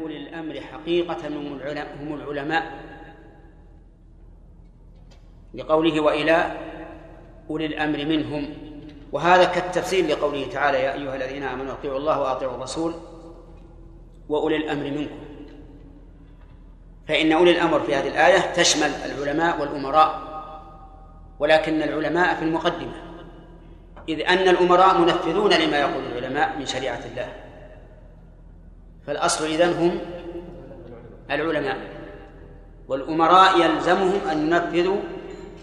أولي الأمر حقيقة هم العلماء. لقوله وإلى أولي الأمر منهم. وهذا كالتفسير لقوله تعالى يا أيها الذين آمنوا أطيعوا الله وأطيعوا الرسول وأولي الأمر منكم. فإن أولي الأمر في هذه الآية تشمل العلماء والأمراء ولكن العلماء في المقدمة. إذ أن الأمراء منفذون لما يقول العلماء من شريعة الله. فالأصل إذن هم العلماء والأمراء يلزمهم أن ينفذوا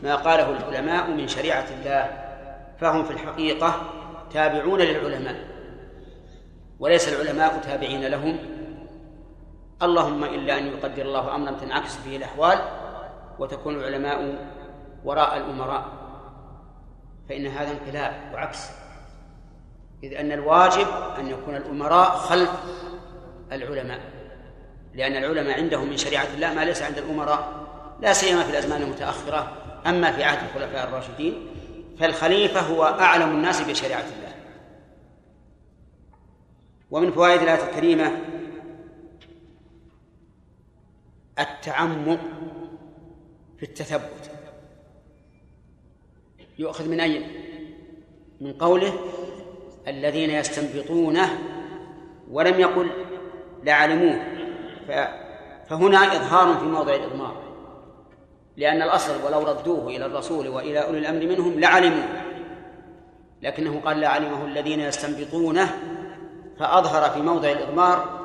ما قاله العلماء من شريعة الله فهم في الحقيقة تابعون للعلماء وليس العلماء تابعين لهم. اللهم إلا أن يقدر الله أمرا تنعكس فيه الأحوال وتكون العلماء وراء الأمراء فإن هذا انقلاب وعكس إذ أن الواجب أن يكون الأمراء خلف العلماء لأن العلماء عندهم من شريعة الله ما ليس عند الأمراء لا سيما في الأزمان المتأخرة أما في عهد الخلفاء الراشدين فالخليفة هو أعلم الناس بشريعة الله ومن فوائد الآية الكريمة التعمق في التثبت يؤخذ من أين؟ من قوله الذين يستنبطونه ولم يقل لعلموه فهنا إظهار في موضع الإضمار. لأن الأصل ولو ردوه إلى الرسول وإلى أولي الأمر منهم لعلموا. لكنه قال لعلمه الذين يستنبطونه. فأظهر في موضع الإضمار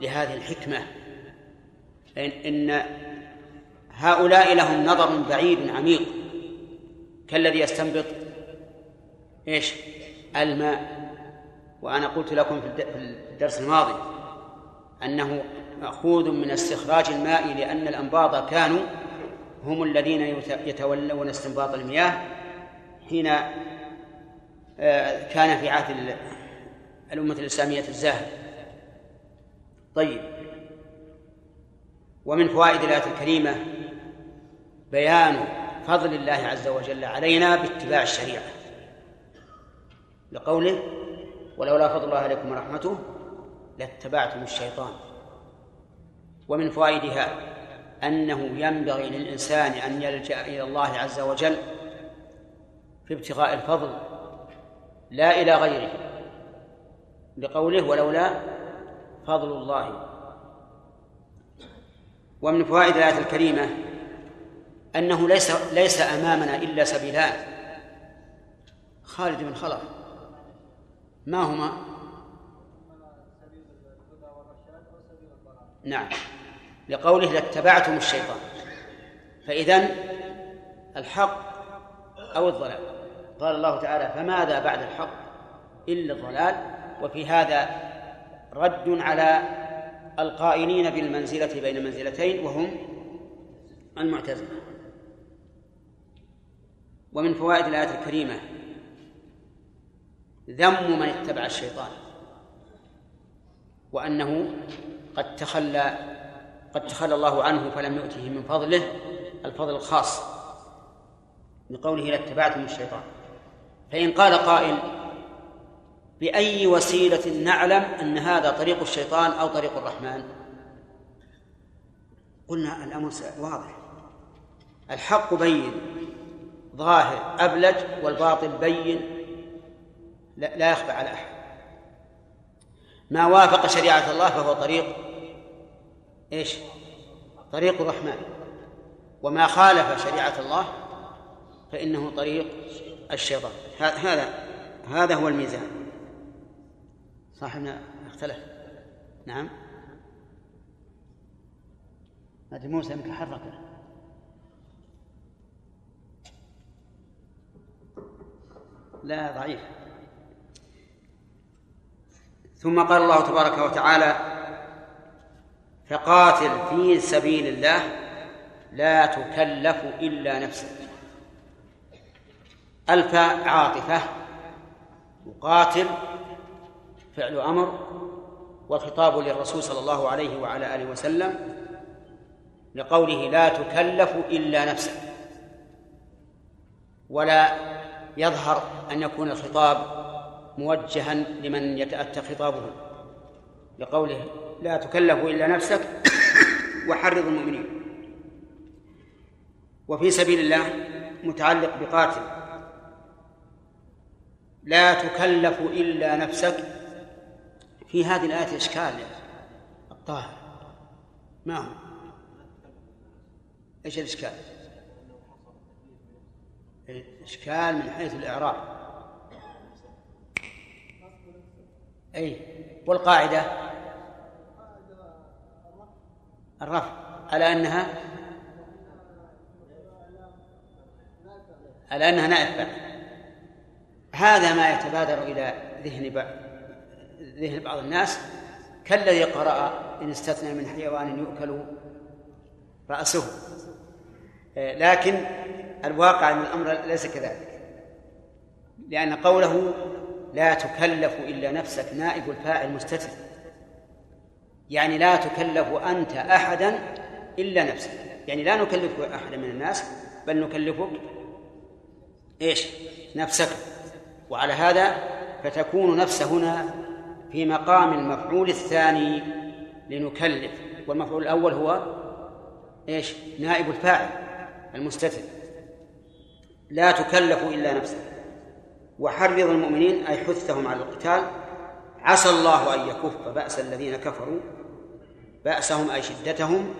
لهذه الحكمة. إن هؤلاء لهم نظر بعيد عميق. كالذي يستنبط إيش؟ الماء. وأنا قلت لكم في الدرس الماضي. أنه مأخوذ من استخراج الماء لأن الأنباط كانوا هم الذين يتولون استنباط المياه حين آه، كان في عهد الأمة الإسلامية الزاهد طيب. ومن فوائد الآية الكريمة بيان فضل الله عز وجل علينا باتباع الشريعة. لقوله ولولا فضل الله عليكم ورحمته لاتبعتم الشيطان. ومن فوائدها أنه ينبغي للإنسان أن يلجأ إلى الله عز وجل في ابتغاء الفضل لا إلى غيره لقوله ولولا فضل الله. ومن فوائد الآية الكريمة أنه ليس ليس أمامنا إلا سبيلان. خالد بن خلف ما هما؟ نعم. لقوله لاتبعتم الشيطان. فإذا الحق أو الضلال. قال الله تعالى فماذا بعد الحق إلا الضلال؟ وفي هذا رد على القائلين بالمنزلة بين منزلتين وهم المعتزلة. ومن فوائد الآية الكريمة ذم من اتبع الشيطان. وأنه قد تخلى قد تخلى الله عنه فلم يؤته من فضله الفضل الخاص بقوله لاتبعتم الشيطان فإن قال قائل بأي وسيلة نعلم أن هذا طريق الشيطان أو طريق الرحمن قلنا الأمر واضح. الحق بين ظاهر أبلج والباطل بين. لا يخفى على أحد. ما وافق شريعة الله فهو طريق إيش؟ طريق الرحمن. وما خالف شريعة الله فإنه طريق الشيطان. هذا هذا هو الميزان. صاحبنا اختلف. نعم. هذه موسى يمكن حركه لا ضعيف. ثم قال الله تبارك وتعالى فقاتل في سبيل الله لا تكلف إلا نفسك. الفاء عاطفة وقاتل فعل أمر والخطاب للرسول صلى الله عليه وعلى آله وسلم لقوله لا تكلف إلا نفسك. ولا يظهر أن يكون الخطاب موجها لمن يتأتى خطابه لقوله لا تكلف إلا نفسك وحرض المؤمنين. وفي سبيل الله متعلق بقاتل. لا تكلف إلا نفسك. في هذه الآية إشكال الطاهر. ما هو؟ إيش الإشكال؟ إشكال من حيث الإعراب. أي والقاعدة؟ الرفع. على أنها على أنها نائب فاعل هذا ما يتبادر إلى ذهن ذهن بعض الناس. كالذي قرأ إن استثنى من حيوان يؤكل رأسه. لكن الواقع أن الأمر ليس كذلك. لأن قوله لا تكلف إلا نفسك نائب الفاعل مستتر. يعني لا تكلف أنت أحدا إلا نفسك. يعني لا نكلف أحدا من الناس بل نكلفك إيش؟ نفسك. وعلى هذا فتكون نفس هنا في مقام المفعول الثاني لنكلف. والمفعول الأول هو إيش؟ نائب الفاعل المستتر. لا تكلف إلا نفسك. وحرض المؤمنين أي حثهم على القتال. عسى الله أن يكف بأس الذين كفروا. بأسهم أي شدتهم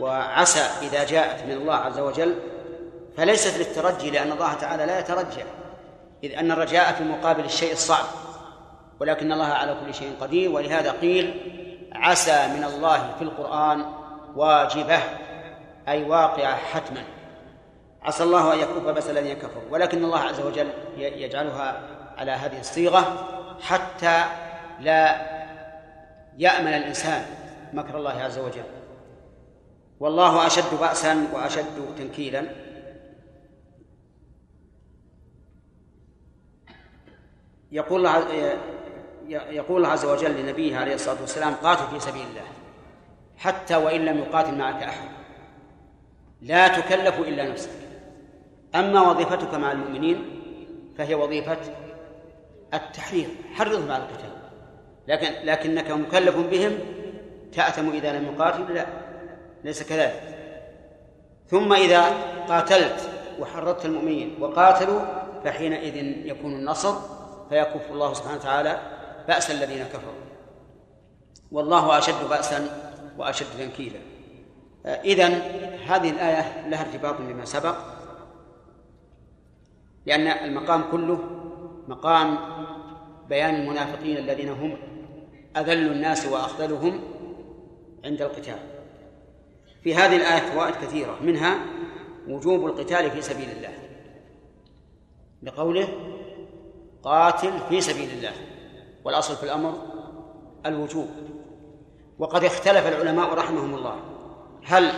وعسى إذا جاءت من الله عز وجل فليست للترجي لأن الله تعالى لا يترجى إذ أن الرجاء في مقابل الشيء الصعب ولكن الله على كل شيء قدير ولهذا قيل عسى من الله في القرآن واجبة أي واقعة حتما. عسى الله أن يكف بأس الذين كفروا ولكن الله عز وجل يجعلها على هذه الصيغة حتى لا يأمن الإنسان مكر الله عز وجل. والله أشد بأسا وأشد تنكيلا. يقول الله يقول الله عز وجل لنبيه عليه الصلاة والسلام قاتل في سبيل الله حتى وإن لم يقاتل معك أحد. لا تكلف إلا نفسك. أما وظيفتك مع المؤمنين فهي وظيفة التحريض حرضهم على القتال. لكن لكنك مكلف بهم تأثم إذا لم يقاتلوا لا ليس كذلك. ثم إذا قاتلت وحرضت المؤمنين وقاتلوا فحينئذ يكون النصر فيكف الله سبحانه وتعالى بأس الذين كفروا. والله أشد بأسا وأشد تنكيلا. إذن هذه الآية لها ارتباط بما سبق لأن المقام كله مقام بيان المنافقين الذين هم أذل الناس وأخذلهم عند القتال. في هذه الآية فوائد كثيرة منها وجوب القتال في سبيل الله. لقوله قاتل في سبيل الله والأصل في الأمر الوجوب. وقد اختلف العلماء رحمهم الله هل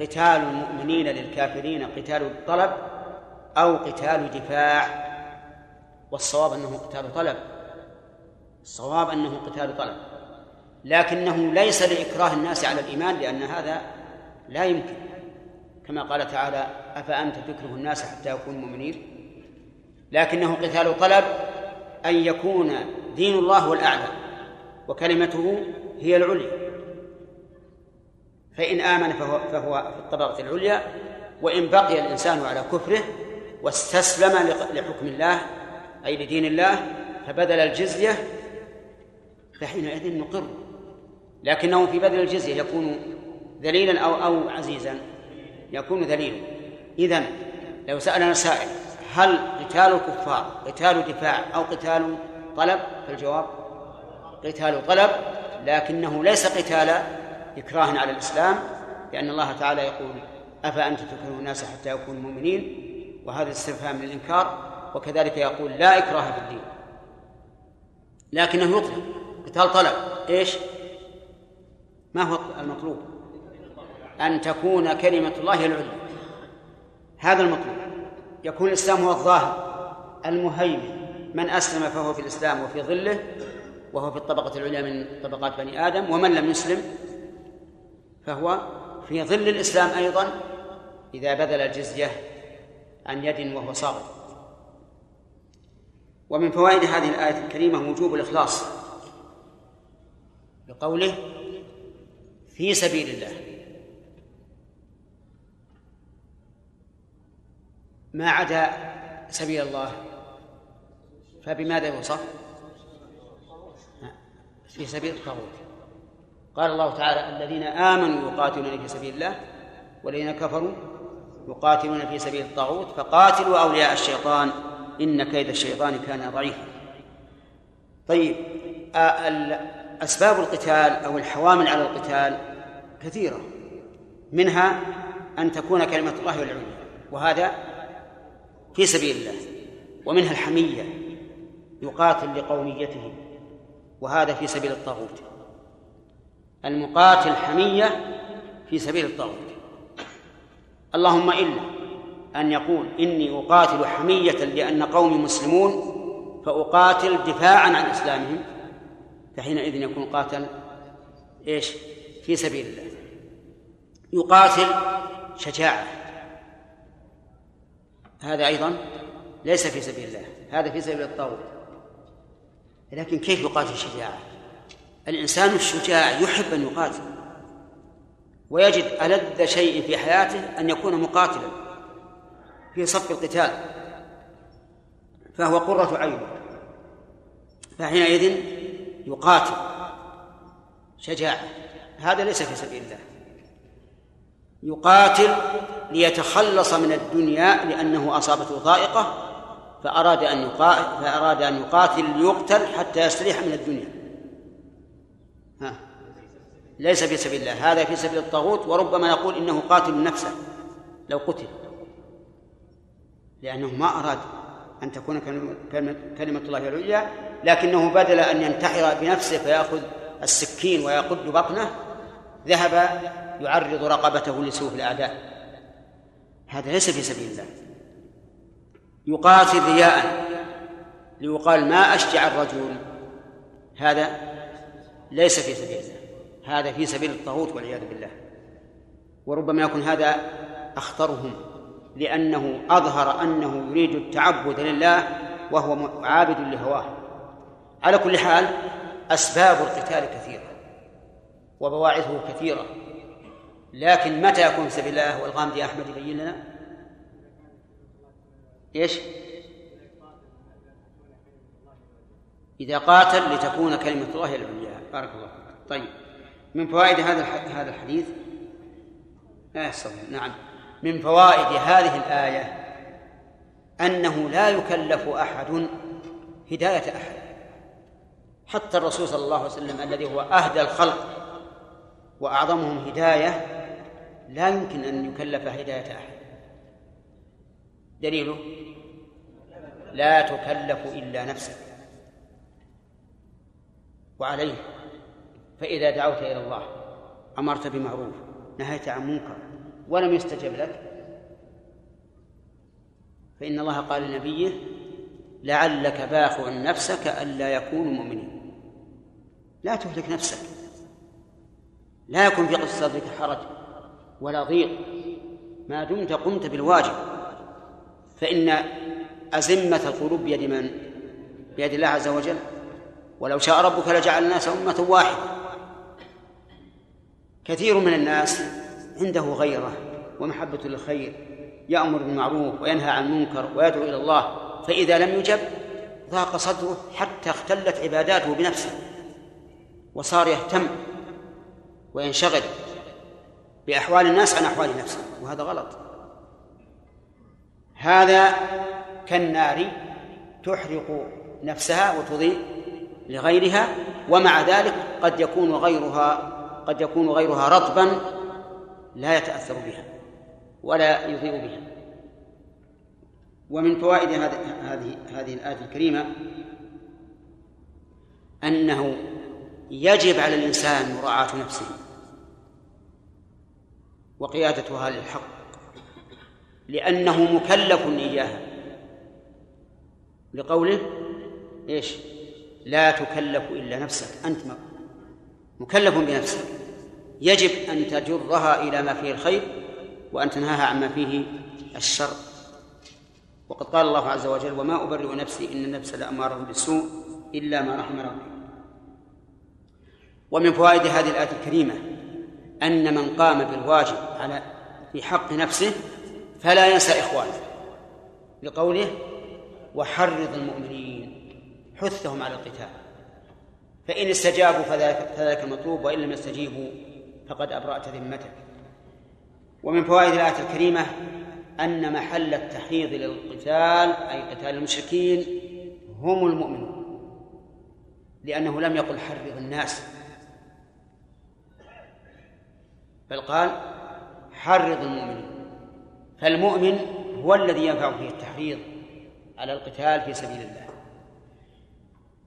قتال المؤمنين للكافرين قتال الطلب أو قتال دفاع؟ والصواب أنه قتال طلب. الصواب أنه قتال طلب. لكنه ليس لإكراه الناس على الإيمان لأن هذا لا يمكن. كما قال تعالى أفأنت تكره الناس حتى يكونوا مؤمنين؟ لكنه قتال طلب أن يكون دين الله هو الأعلى وكلمته هي العليا. فإن آمن فهو, فهو في الطبقة العليا وإن بقي الإنسان على كفره واستسلم لحكم الله أي لدين الله فبذل الجزية فحينئذ نقر. لكنه في بذل الجزية يكون ذليلا أو أو عزيزا. يكون ذليلا. إذا لو سألنا سائل هل قتال الكفار قتال دفاع أو قتال طلب؟ فالجواب قتال طلب لكنه ليس قتال إكراه على الإسلام لأن الله تعالى يقول أفأنت تكره الناس حتى يكونوا مؤمنين؟ وهذا استفهام للإنكار وكذلك يقول لا إكراه في الدين. لكنه يطلب قتال طلب. إيش؟ ما هو المطلوب؟ أن تكون كلمة الله العليا. هذا المطلوب. يكون الإسلام هو الظاهر المهيمن. من أسلم فهو في الإسلام وفي ظله وهو في الطبقة العليا من طبقات بني آدم ومن لم يسلم فهو في ظل الإسلام أيضا إذا بذل الجزية عن يد وهو صاغر. ومن فوائد هذه الآية الكريمة وجوب الإخلاص بقوله في سبيل الله. ما عدا سبيل الله فبماذا يوصف؟ في سبيل الطاغوت. قال الله تعالى الذين آمنوا يقاتلون في سبيل الله والذين كفروا يقاتلون في سبيل الطاغوت فقاتلوا أولياء الشيطان. إن كيد الشيطان كان ضعيفا. طيب أسباب القتال أو الحوامل على القتال كثيرة. منها أن تكون كلمة الله العليا وهذا في سبيل الله. ومنها الحمية يقاتل لقوميته وهذا في سبيل الطاغوت. المقاتل حمية في سبيل الطاغوت. اللهم إلا أن يقول إني أقاتل حمية لأن قومي مسلمون فأقاتل دفاعا عن إسلامهم. فحينئذ يكون قاتل إيش؟ في سبيل الله. يقاتل شجاعة. هذا أيضا ليس في سبيل الله هذا في سبيل الطاغوت. لكن كيف يقاتل شجاعة؟ الإنسان الشجاع يحب أن يقاتل ويجد ألذ شيء في حياته أن يكون مقاتلا في صف القتال فهو قرة عينه فحينئذ يقاتل شجاعة. هذا ليس في سبيل الله. يقاتل ليتخلص من الدنيا لأنه أصابته ضائقة فأراد أن يقاتل فأراد أن يقاتل ليقتل حتى يستريح من الدنيا. ها. ليس في سبيل الله. هذا في سبيل الطاغوت وربما يقول إنه قاتل نفسه لو قتل. لأنه ما أراد أن تكون كلمة الله العليا لكنه بدل أن ينتحر بنفسه فيأخذ السكين ويقد بطنه ذهب يعرض رقبته لسوء الأعداء هذا ليس في سبيل الله. يقاتل رياء ليقال ما أشجع الرجل. هذا ليس في سبيل الله. هذا في سبيل الطاغوت والعياذ بالله. وربما يكون هذا أخطرهم لأنه أظهر أنه يريد التعبد لله وهو عابد لهواه. على كل حال أسباب القتال كثيرة وبواعثه كثيرة لكن متى يكون في سبيل الله والغامدي أحمد يبين لنا؟ إيش؟ إذا قاتل لتكون كلمة الله العليا. بارك الله فيك. طيب من فوائد هذا هذا الحديث؟ لا يستطيع. نعم. من فوائد هذه الآية أنه لا يكلف أحد هداية أحد. حتى الرسول صلى الله عليه وسلم الذي هو أهدى الخلق وأعظمهم هداية لا يمكن أن يكلف هداية أحد. دليله؟ لا تكلف إلا نفسك وعليه. فإذا دعوت إلى الله أمرت بمعروف نهيت عن منكر ولم يستجب لك فإن الله قال لنبيه لعلك باخع نفسك ألا يكونوا مؤمنين. لا تهلك نفسك. لا يكون في قصة صدرك حرج ولا ضيق. ما دمت قمت بالواجب. فإن أزمة القلوب بيد من؟ بيد الله عز وجل. ولو شاء ربك لجعل الناس أمة واحدة. كثير من الناس عنده غيرة ومحبة للخير يأمر بالمعروف وينهى عن المنكر ويدعو إلى الله فإذا لم يجب ضاق صدره حتى اختلت عباداته بنفسه. وصار يهتم وينشغل بأحوال الناس عن أحوال نفسه وهذا غلط. هذا كالنار تحرق نفسها وتضيء لغيرها ومع ذلك قد يكون غيرها قد يكون غيرها رطبا لا يتأثر بها ولا يضيء بها. ومن فوائد هذه هذه الآية الكريمة أنه يجب على الإنسان مراعاة نفسه وقيادتها للحق لأنه مكلف إياها لقوله إيش؟ لا تكلف إلا نفسك أنت مكلف بنفسك. يجب أن تجرها إلى ما فيه الخير وأن تنهاها عما فيه الشر. وقد قال الله عز وجل وما أبرئ نفسي إن النفس لأمارة بالسوء إلا ما رحم ربي. ومن فوائد هذه الآية الكريمة أن من قام بالواجب على في حق نفسه فلا ينسى إخوانه لقوله وحرض المؤمنين حثهم على القتال. فإن استجابوا فذلك, فذلك المطلوب وإن لم يستجيبوا فقد أبرأت ذمتك. ومن فوائد الآية الكريمة أن محل التحريض للقتال أي قتال المشركين هم المؤمنون لأنه لم يقل حرض الناس. بل قال حرض المؤمنين فالمؤمن هو الذي ينفع فيه التحريض على القتال في سبيل الله.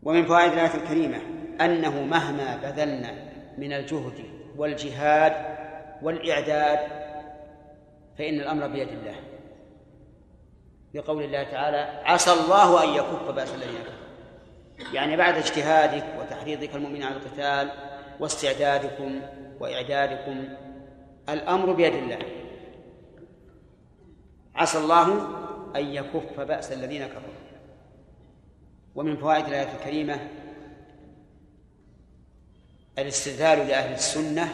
ومن فوائد الآية الكريمة أنه مهما بذلنا من الجهد والجهاد والإعداد فإن الأمر بيد الله. بقول الله تعالى عسى الله أن يكف بأس الذين كفروا. يعني بعد اجتهادك وتحريضك المؤمنين على القتال واستعدادكم وإعدادكم الأمر بيد الله. عسى الله أن يكف بأس الذين كفروا. ومن فوائد الآية الكريمة الاستدلال لأهل السنة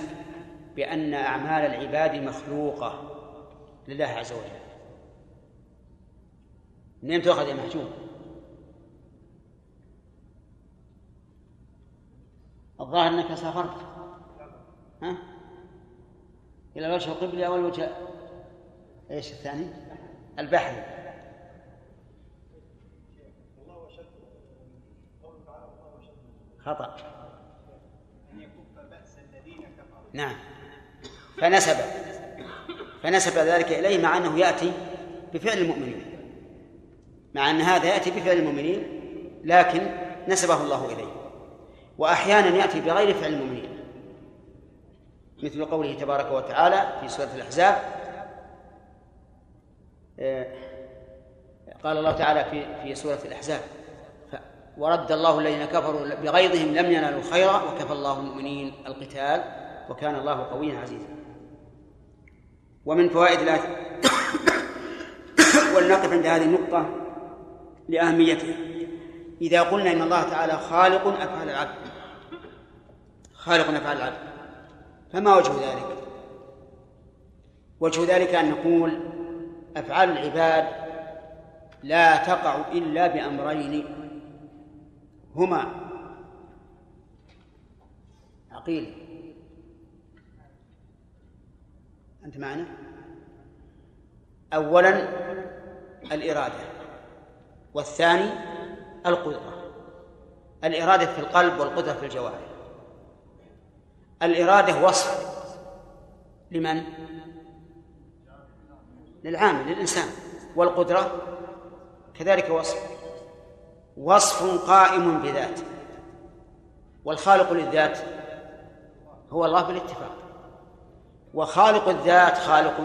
بأن أعمال العباد مخلوقة لله عز وجل. منين تؤخذ يا محجوب؟ الظاهر أنك سافرت. ها؟ إلى الوجه القبلي أو الوجه إيش الثاني؟ البحري خطأ. نعم. فنسب. فنسب ذلك إليه مع أنه يأتي بفعل المؤمنين. مع أن هذا يأتي بفعل المؤمنين لكن نسبه الله إليه. وأحيانا يأتي بغير فعل المؤمنين. مثل قوله تبارك وتعالى في سورة الأحزاب آه، قال الله تعالى في في سورة الأحزاب ورد الله الذين كفروا بغيظهم لم ينالوا خيرا وكفى الله المؤمنين القتال وكان الله قويا عزيزا. ومن فوائد الآية ولنقف عند هذه النقطة لأهميتها. إذا قلنا إن الله تعالى خالق أفعال العبد خالق أفعال العبد فما وجه ذلك؟ وجه ذلك أن نقول أفعال العباد لا تقع إلا بأمرين هما. عقيل. أنت معنا؟ أولا الإرادة والثاني القدرة. الإرادة في القلب والقدرة في الجوارح. الإرادة وصف. لمن؟ للعامل للإنسان. والقدرة؟ كذلك وصف. وصف قائم بذاته. والخالق للذات هو الله بالاتفاق. وخالق الذات خالق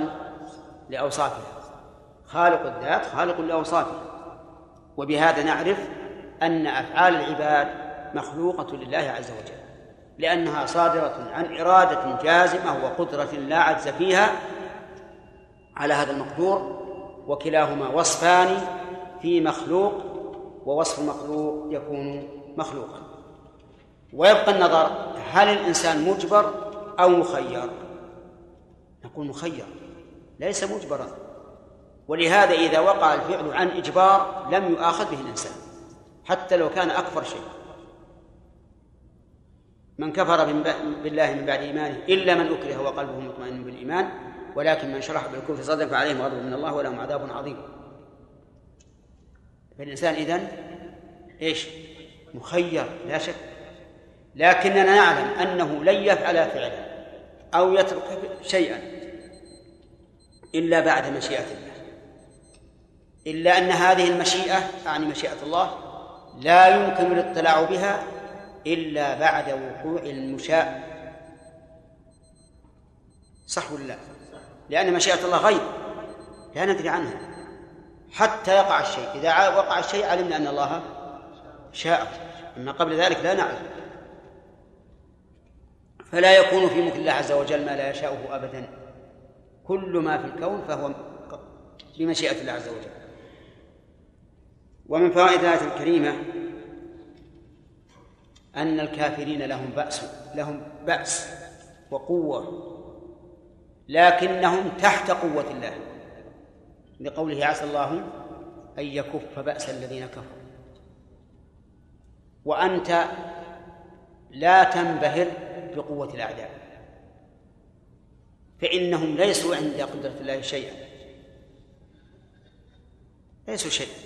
لأوصافها خالق الذات خالق لأوصافها وبهذا نعرف أن أفعال العباد مخلوقة لله عز وجل. لأنها صادرة عن إرادة جازمة وقدرة لا عجز فيها على هذا المقدور وكلاهما وصفان في مخلوق ووصف المخلوق يكون مخلوقا. ويبقى النظر هل الإنسان مجبر أو مخير؟ نقول مخير ليس مجبرا. ولهذا إذا وقع الفعل عن إجبار لم يؤاخذ به الإنسان حتى لو كان أكبر شيء. من كفر بالله من بعد إيمانه إلا من أكره وقلبه مطمئن بالإيمان ولكن من شرح بالكفر صدرا فعليهم غضب من الله ولهم عذاب عظيم. فالإنسان إذن إيش؟ مخير لا شك. لكننا نعلم أنه لن يفعل فعلا أو يترك شيئا إلا بعد مشيئة الله. إلا أن هذه المشيئة أعني مشيئة الله لا يمكن الاطلاع بها إلا بعد وقوع المشاء. صح ولا لا؟ لأن مشيئة الله غيب. لا ندري عنها. حتى يقع الشيء. إذا وقع الشيء علمنا أن الله شاء. أما قبل ذلك لا نعلم. فلا يكون في ملك الله عز وجل ما لا يشاءه أبدا. كل ما في الكون فهو بمشيئة الله عز وجل. ومن فوائد الآية الكريمة أن الكافرين لهم بأس لهم بأس وقوة لكنهم تحت قوة الله. لقوله عسى الله أن يكف بأس الذين كفروا. وأنت لا تنبهر بقوة الأعداء فإنهم ليسوا عند قدرة الله شيئا. ليسوا شيئا.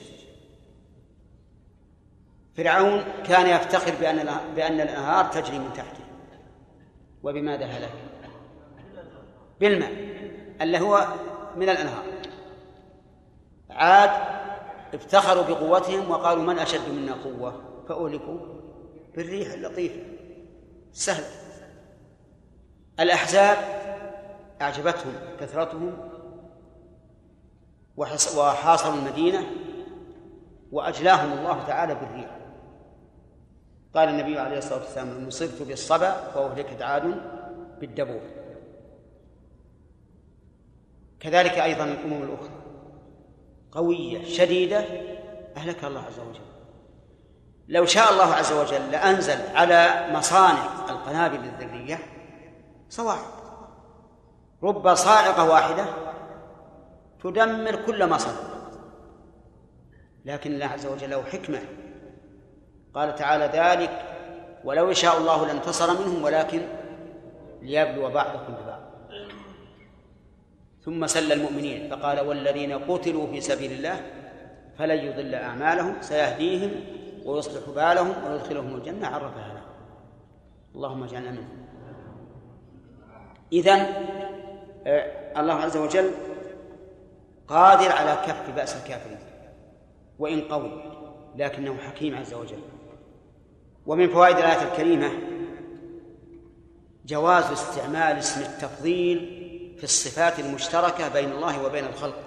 فرعون كان يفتخر بأن بأن الأنهار تجري من تحته وبماذا هلك؟ بالماء اللي هو من الأنهار. عاد افتخروا بقوتهم وقالوا من أشد منا قوة؟ فأهلكوا بالريح اللطيفة. سهل. الأحزاب أعجبتهم كثرتهم وحاصروا المدينة وأجلاهم الله تعالى بالريح. قال النبي عليه الصلاة والسلام نصرت بالصبا وأهلكت عاد بالدبور. كذلك أيضا الأمم الأخرى. قوية شديدة أهلكها الله عز وجل. لو شاء الله عز وجل لأنزل على مصانع القنابل الذرية صواعق. رب صاعقة واحدة تدمر كل مصنع. لكن الله عز وجل له حكمة قال تعالى ذلك ولو يشاء الله لانتصر منهم ولكن ليبلو بعضكم ببعض. ثم سل المؤمنين فقال والذين قتلوا في سبيل الله فلن يضل أعمالهم سيهديهم ويصلح بالهم ويدخلهم الجنة عرفها لهم اللهم اجعلنا منهم. إذن آه، الله عز وجل قادر على كف بأس الكافرين وإن قوي لكنه حكيم عز وجل. ومن فوائد الآية الكريمة جواز استعمال اسم التفضيل في الصفات المشتركة بين الله وبين الخلق.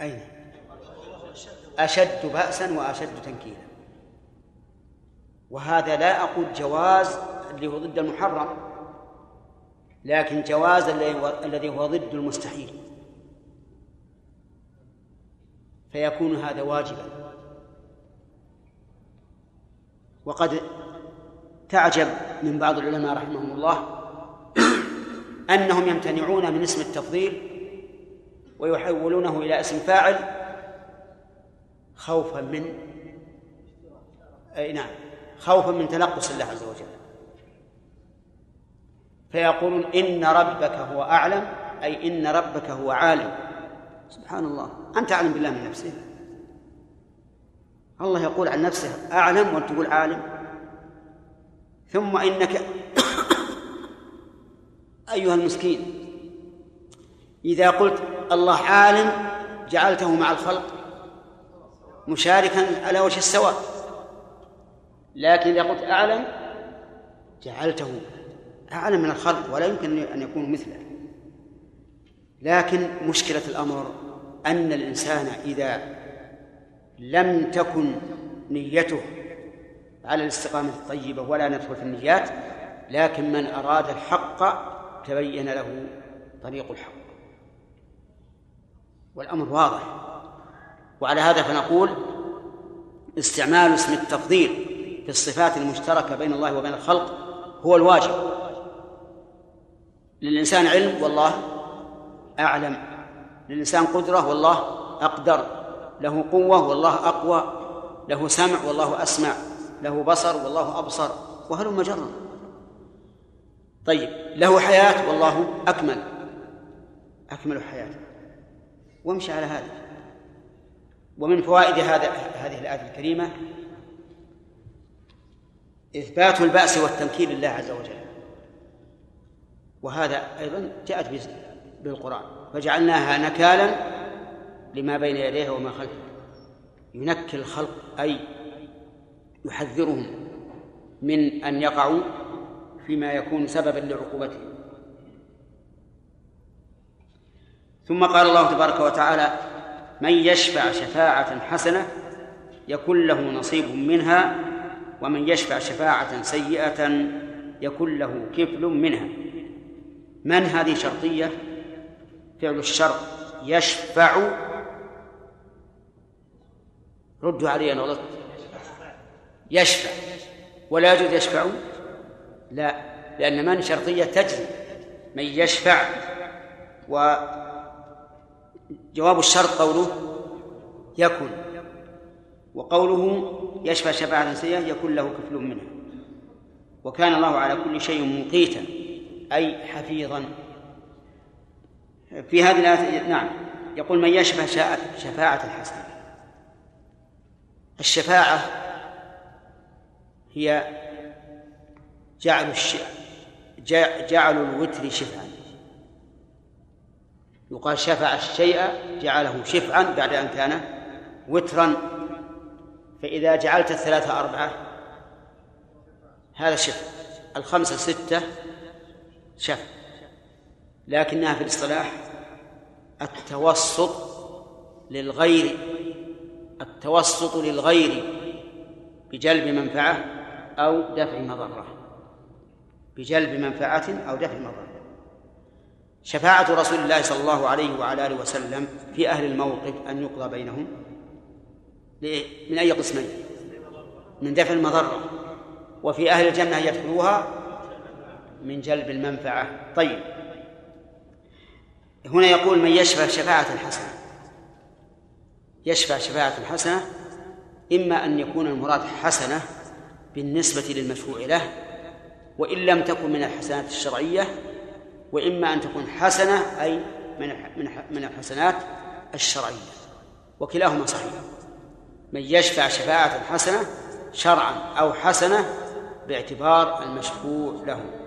أين؟ أشد بأسا وأشد تنكيلا. وهذا لا أقول جواز اللي هو ضد المحرم لكن جواز الذي هو ضد المستحيل. فيكون هذا واجبا. وقد تعجب من بعض العلماء رحمهم الله أنهم يمتنعون من اسم التفضيل ويحولونه إلى اسم فاعل خوفا من أي نعم خوفا من تنقص الله عز وجل. فيقولون إن ربك هو أعلم أي إن ربك هو عالم. سبحان الله أنت أعلم بالله من نفسه. الله يقول عن نفسه أعلم؟ وأنت تقول عالم. ثم إنك أيها المسكين إذا قلت الله عالم جعلته مع الخلق مشاركا على وجه السواء. لكن إذا قلت أعلم جعلته أعلم من الخلق ولا يمكن أن يكون مثله. لكن مشكلة الأمر أن الإنسان إذا لم تكن نيته على الاستقامة الطيبة ولا ندخل في النيات لكن من أراد الحق تبين له طريق الحق. والأمر واضح. وعلى هذا فنقول استعمال اسم التفضيل في الصفات المشتركة بين الله وبين الخلق هو الواجب. للإنسان علم والله أعلم. للإنسان قدرة والله أقدر. له قوة والله أقوى. له سمع والله أسمع. له بصر والله أبصر. وهلم جرا طيب. له حياة والله أكمل. أكمل حياته. وامشي على هذا. ومن فوائد هذا هذه الآية الكريمة إثبات البأس والتمكين لله عز وجل. وهذا أيضا جاءت بالقرآن. فجعلناها نكالا لما بين يديه وما خلفه. ينكل الخلق أي يحذرهم من أن يقعوا فيما يكون سببا لعقوبتهم. ثم قال الله تبارك وتعالى من يشفع شفاعة حسنة يكن له نصيب منها ومن يشفع شفاعة سيئة يكن له كفل منها. من هذه شرطية؟ فعل الشرط يشفع. ردوا علي أنا غلطت. يشفع. ولا يجوز يشفع. لا لأن من شرطية تجري من يشفع. وجواب الشرط قوله يكن. وقوله يشفع شفاعة سيئة يكون له كفل منها. وكان الله على كل شيء مقيتا أي حفيظا. في هذه الآية نعم. يقول من يشفع شفاعة الحسنة. الشفاعة هي جعل الش... جعل الوتر شفعا. يقال شفع الشيء جعله شفعا بعد أن كان وترا. فإذا جعلت الثلاثة أربعة هذا شفع. الخمسة ستة شفع. لكنها في الاصطلاح التوسط للغير التوسط للغير بجلب منفعة أو دفع مضرة. بجلب منفعة أو دفع مضرة. شفاعة رسول الله صلى الله عليه وعلى آله وسلم في أهل الموقف أن يقضى بينهم من أي قسمين؟ من دفع المضرة. وفي أهل الجنة يدخلوها من جلب المنفعة. طيب. هنا يقول من يشفع شفاعة حسنة. يشفع شفاعة حسنة إما أن يكون المراد حسنة بالنسبة للمشفوع له وإن لم تكن من الحسنات الشرعية وإما أن تكون حسنة أي من من الحسنات الشرعية. وكلاهما صحيح. من يشفع شفاعة حسنة شرعا أو حسنة باعتبار المشفوع له.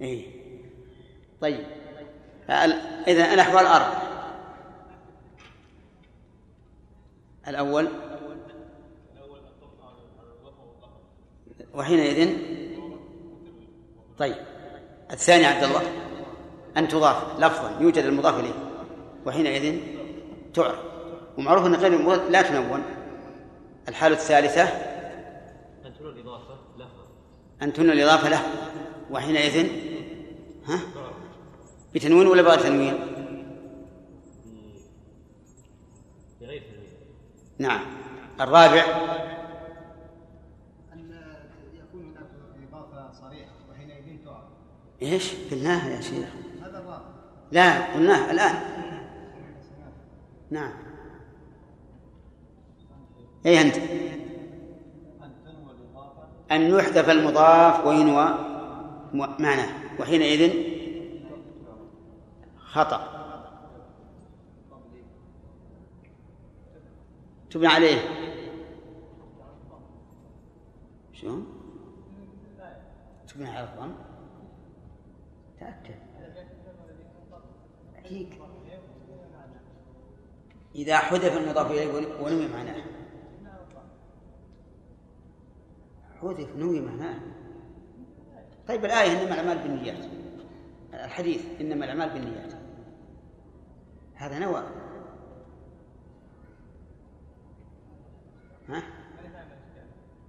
إيه. طيب. إذا الأحوال أربع. الأول. وحينئذ. طيب. الثاني عبد الله. أن تضاف لفظا يوجد المضاف إليه. وحينئذ تعرف. ومعروف أن غير لا تنون. الحالة الثالثة أن تنون الإضافة له أن تنون الإضافة له وحينئذ ها؟ بتنوين ولا بغير تنوين؟ بغير تنوين. نعم. الرابع إيش؟ قلناها يا شيخ. لا قلناها الآن. نعم. أي أنت؟ أن يحذف المضاف وينوى معناه. وحينئذ خطأ. تبنى عليه. شو؟ تبنى على الضم. تأكد. إذا حذف المضاف إليه ونوي معناه؟ حذف نوي معناه طيب الآية إنما الأعمال بالنيات. الحديث إنما الأعمال بالنيات. هذا نوى. ها؟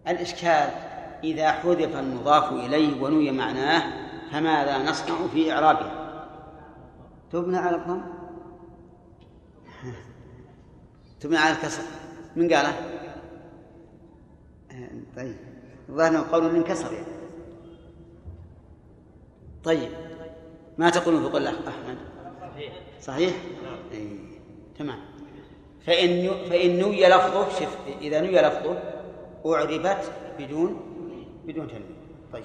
الإشكال إذا حذف المضاف إليه ونوي معناه فماذا نصنع في إعرابها تبنى على الضم؟ تبنى على الكسر. من قاله؟ طيب. الظاهر قول انكسر يعني طيب ما تقولون في قول أحمد؟ صحيح. أي. تمام. فإن فإن نوي لفظه شف إذا نوي لفظه أعربت بدون بدون تنوين. طيب.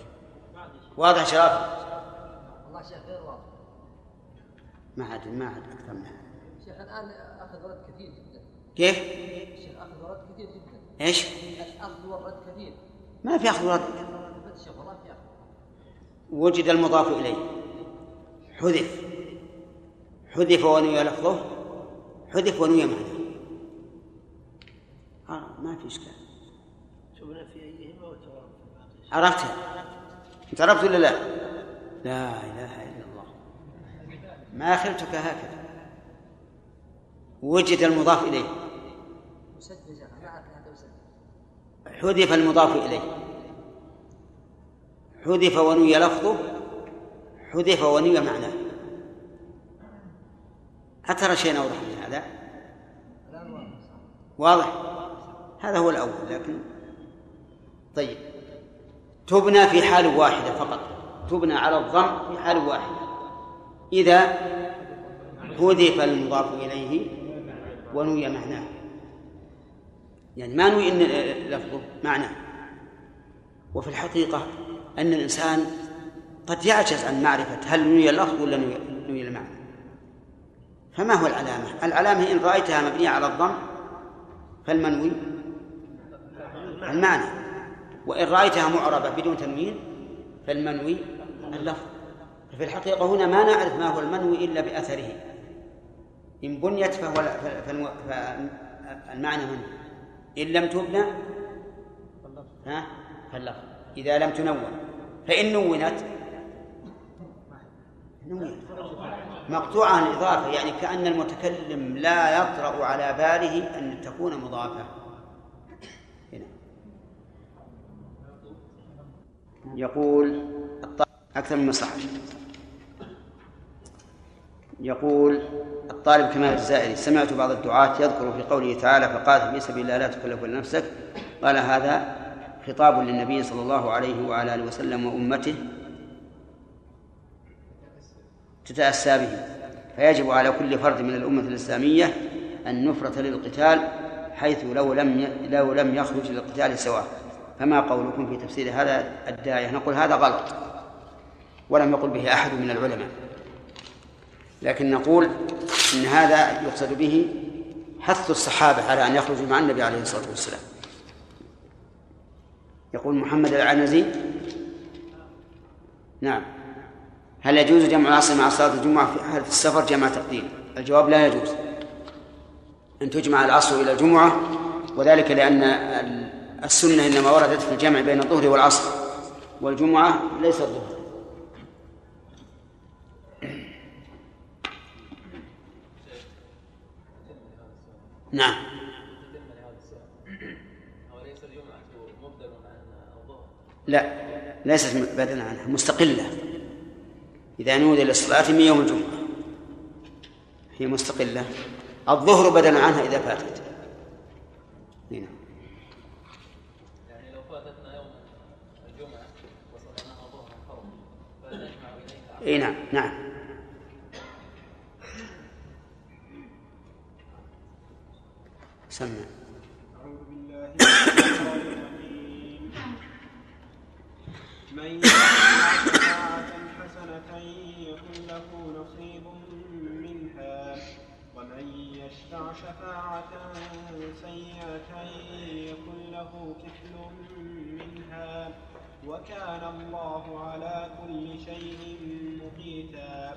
واضح شرف والله شيخ غير واضح. ما عاد ما عاد أكثر منها شيخ الآن أخذ ورد كثير جدا. كيف؟ شيخ أخذ ورد كثير جدا. إيش؟ الأخذ والرد كثير. ما في أخذ ورد وجد المضاف إليه. حذف. حذف ونوي لفظه. حذف ونوي معناه. آه ما في إشكال. شوفنا في ايهما عرفتها. انت عرفت ولا لا؟ لا إله إلا الله. ما خلتك هكذا. وجد المضاف إليه. حذف المضاف إليه. حذف ونوي لفظه حذف ونية معناه. أترى شيء أوضح من هذا؟ واضح. هذا هو الأول لكن طيب. تبنى في حال واحدة فقط. تبنى على الضم في حال واحدة. إذا هذف المضاف إليه ونوي معناه. يعني ما نوي إن لفظه معناه. وفي الحقيقة أن الإنسان قد يعجز عن معرفة هل نوي اللفظ ولا نوي المعنى. فما هو العلامة؟ العلامة إن رأيتها مبنية على الضم فالمنوي المعنى. وإن رأيتها معربة بدون تنوين فالمنوي اللفظ. ففي الحقيقة هنا ما نعرف ما هو المنوي إلا بأثره. إن بنيت فهو فالمعنى منوي إن لم تبنى ها؟ فاللفظ إذا لم تنون فإن نونت نونت. مقطوعة الإضافة يعني كأن المتكلم لا يطرأ على باله أن تكون مضافة. هنا. يقول أكثر من مصحف. يقول الطالب كمال الجزائري سمعت بعض الدعاة يذكر في قوله تعالى فقاتل في سبيل الله لا تكلف إلا نفسك. قال هذا خطاب للنبي صلى الله عليه وعلى آله وسلم وأمته تتأسى به. فيجب على كل فرد من الأمة الإسلامية النفرة للقتال حيث لو لم لو لم يخرج للقتال سواء. فما قولكم في تفسير هذا الداعية؟ نقول هذا غلط. ولم يقل به أحد من العلماء. لكن نقول إن هذا يقصد به حث الصحابة على أن يخرجوا مع النبي عليه الصلاة والسلام. يقول محمد العنزي نعم هل يجوز جمع العصر مع صلاة الجمعة في حالة السفر؟ جمع تقديم الجواب لا يجوز. أن تجمع العصر إلى الجمعة وذلك لأن السنة إنما وردت في الجمع بين الظهر والعصر والجمعة ليس الظهر. نعم. لا ليست بدلا عنها مستقلة. إذا نودي للصلاة من يوم الجمعة. هي مستقلة. الظهر بدلا عنها إذا فاتت. نعم يعني لو فاتتنا يوم الجمعة ظهرا فنجمع إليها. أي نعم نعم. سمع. أعوذ بالله من الشيطان من حسنة يكن له نصيب منها ومن يشفع شفاعة سيئة يكن له كفل منها وكان الله على كل شيء مقيتا.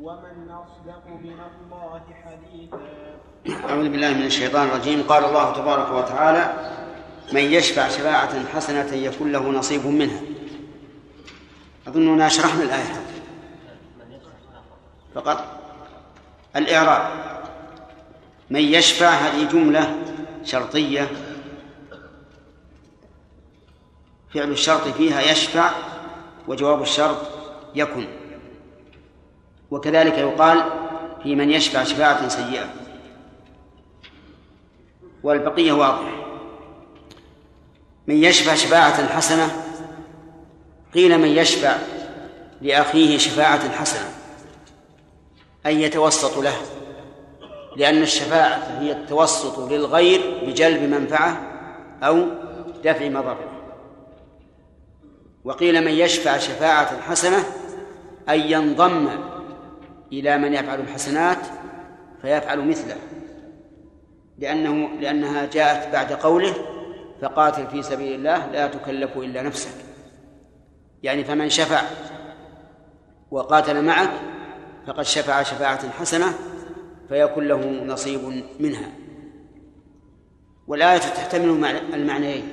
ومن أصدق من الله حديثا. أعوذ بالله من الشيطان الرجيم. قال الله تبارك وتعالى من يشفع شفاعة حسنة يكون له نصيب منها. أظننا شرحنا الآية. فقط الإعراب من يشفع هذه جملة شرطية فعل الشرط فيها يشفع وجواب الشرط يكن. وكذلك يقال في من يشفع شفاعة سيئة. والبقية واضح من يشفع شفاعة حسنة قيل من يشفع لأخيه شفاعة حسنة أن يتوسط له لأن الشفاعة هي التوسط للغير بجلب منفعة أو دفع مضرة وقيل من يشفع شفاعة حسنة أن ينضم إلى من يفعل الحسنات فيفعل مثله. لأنه لأنها جاءت بعد قوله فقاتل في سبيل الله لا تكلف إلا نفسك. يعني فمن شفع وقاتل معك فقد شفع شفاعة حسنة فيكون له نصيب منها. والآية تحتمل المعنيين.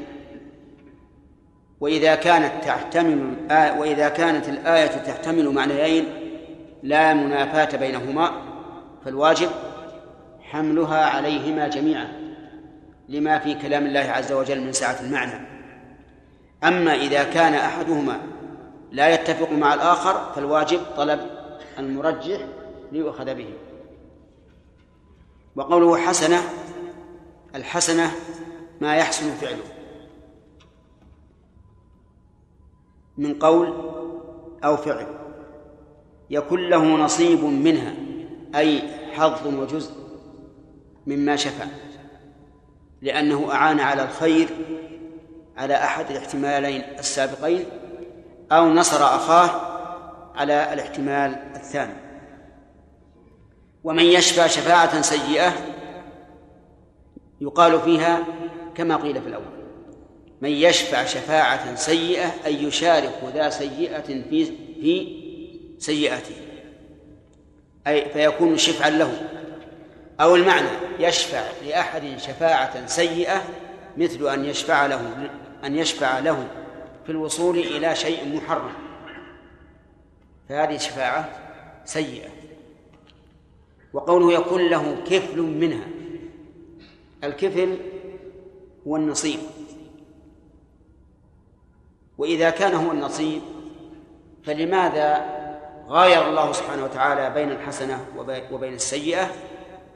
وإذا كانت تحتمل وإذا كانت الآية تحتمل معنيين لا منافاة بينهما فالواجب حملها عليهما جميعا لما في كلام الله عز وجل من سعة المعنى. أما إذا كان أحدهما لا يتفق مع الآخر فالواجب طلب المرجح ليؤخذ به. وقوله حسنة الحسنة ما يحسن فعله. من قول أو فعل. يكون له نصيب منها أي حظ وجزء مما شفع لأنه أعان على الخير على أحد الاحتمالين السابقين أو نصر أخاه على الاحتمال الثاني. ومن يشفع شفاعة سيئة يقال فيها كما قيل في الأول من يشفع شفاعة سيئة أي يشارك ذا سيئة في في سيئته أي فيكون شفعا له. أو المعنى يشفع لأحد شفاعة سيئة مثل أن يشفع له أن يشفع له في الوصول إلى شيء محرم. فهذه شفاعة سيئة. وقوله يكون له كفل منها. الكفل هو النصيب. وإذا كان هو النصيب فلماذا غاير الله سبحانه وتعالى بين الحسنة وبين السيئة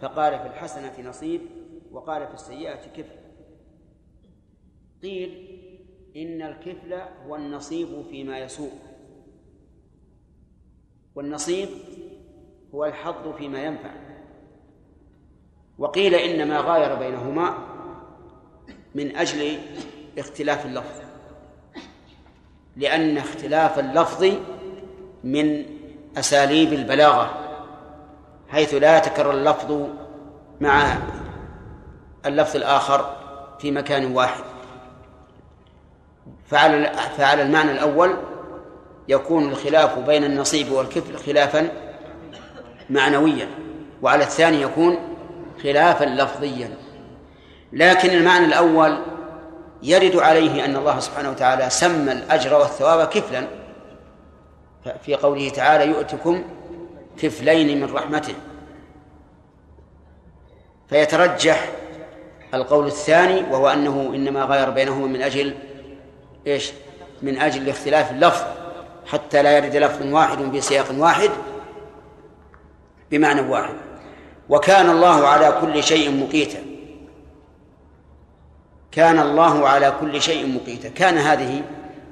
فقال في الحسنة نصيب وقال في السيئة كفل قيل إن الكفل هو النصيب فيما يسوء. والنصيب هو الحظ فيما ينفع. وقيل إنما غاير بينهما من أجل اختلاف اللفظ. لأن اختلاف اللفظ من أساليب البلاغة حيث لا يتكرر اللفظ مع اللفظ الآخر في مكان واحد. فعلى فعلى المعنى الأول يكون الخلاف بين النصيب والكفل خلافا معنويا وعلى الثاني يكون خلافا لفظيا. لكن المعنى الأول يرد عليه أن الله سبحانه وتعالى سمى الأجر والثواب كفلا في قوله تعالى يؤتكم كفلين من رحمته. فيترجح القول الثاني وهو أنه إنما غير بينهما من أجل إيش؟ من أجل اختلاف اللفظ حتى لا يرد لفظ واحد في سياق واحد بمعنى واحد. وكان الله على كل شيء مقيتا. كان الله على كل شيء مقيتا. كان هذه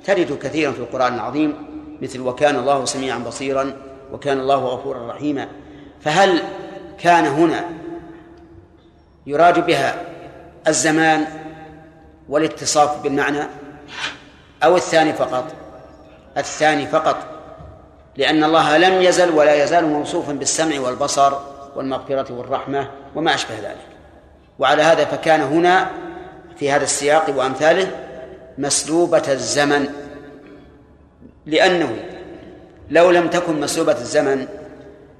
ترد كثيرا في القرآن العظيم مثل وكان الله سميعا بصيرا وكان الله غفورا رحيما. فهل كان هنا يراد بها الزمان والاتصاف بالمعنى؟ أو الثاني فقط؟ الثاني فقط لأن الله لم يزل ولا يزال موصوفا بالسمع والبصر والمغفرة والرحمة وما أشبه ذلك. وعلى هذا فكان هنا في هذا السياق وأمثاله مسلوبة الزمن. لأنه لو لم تكن مسلوبة الزمن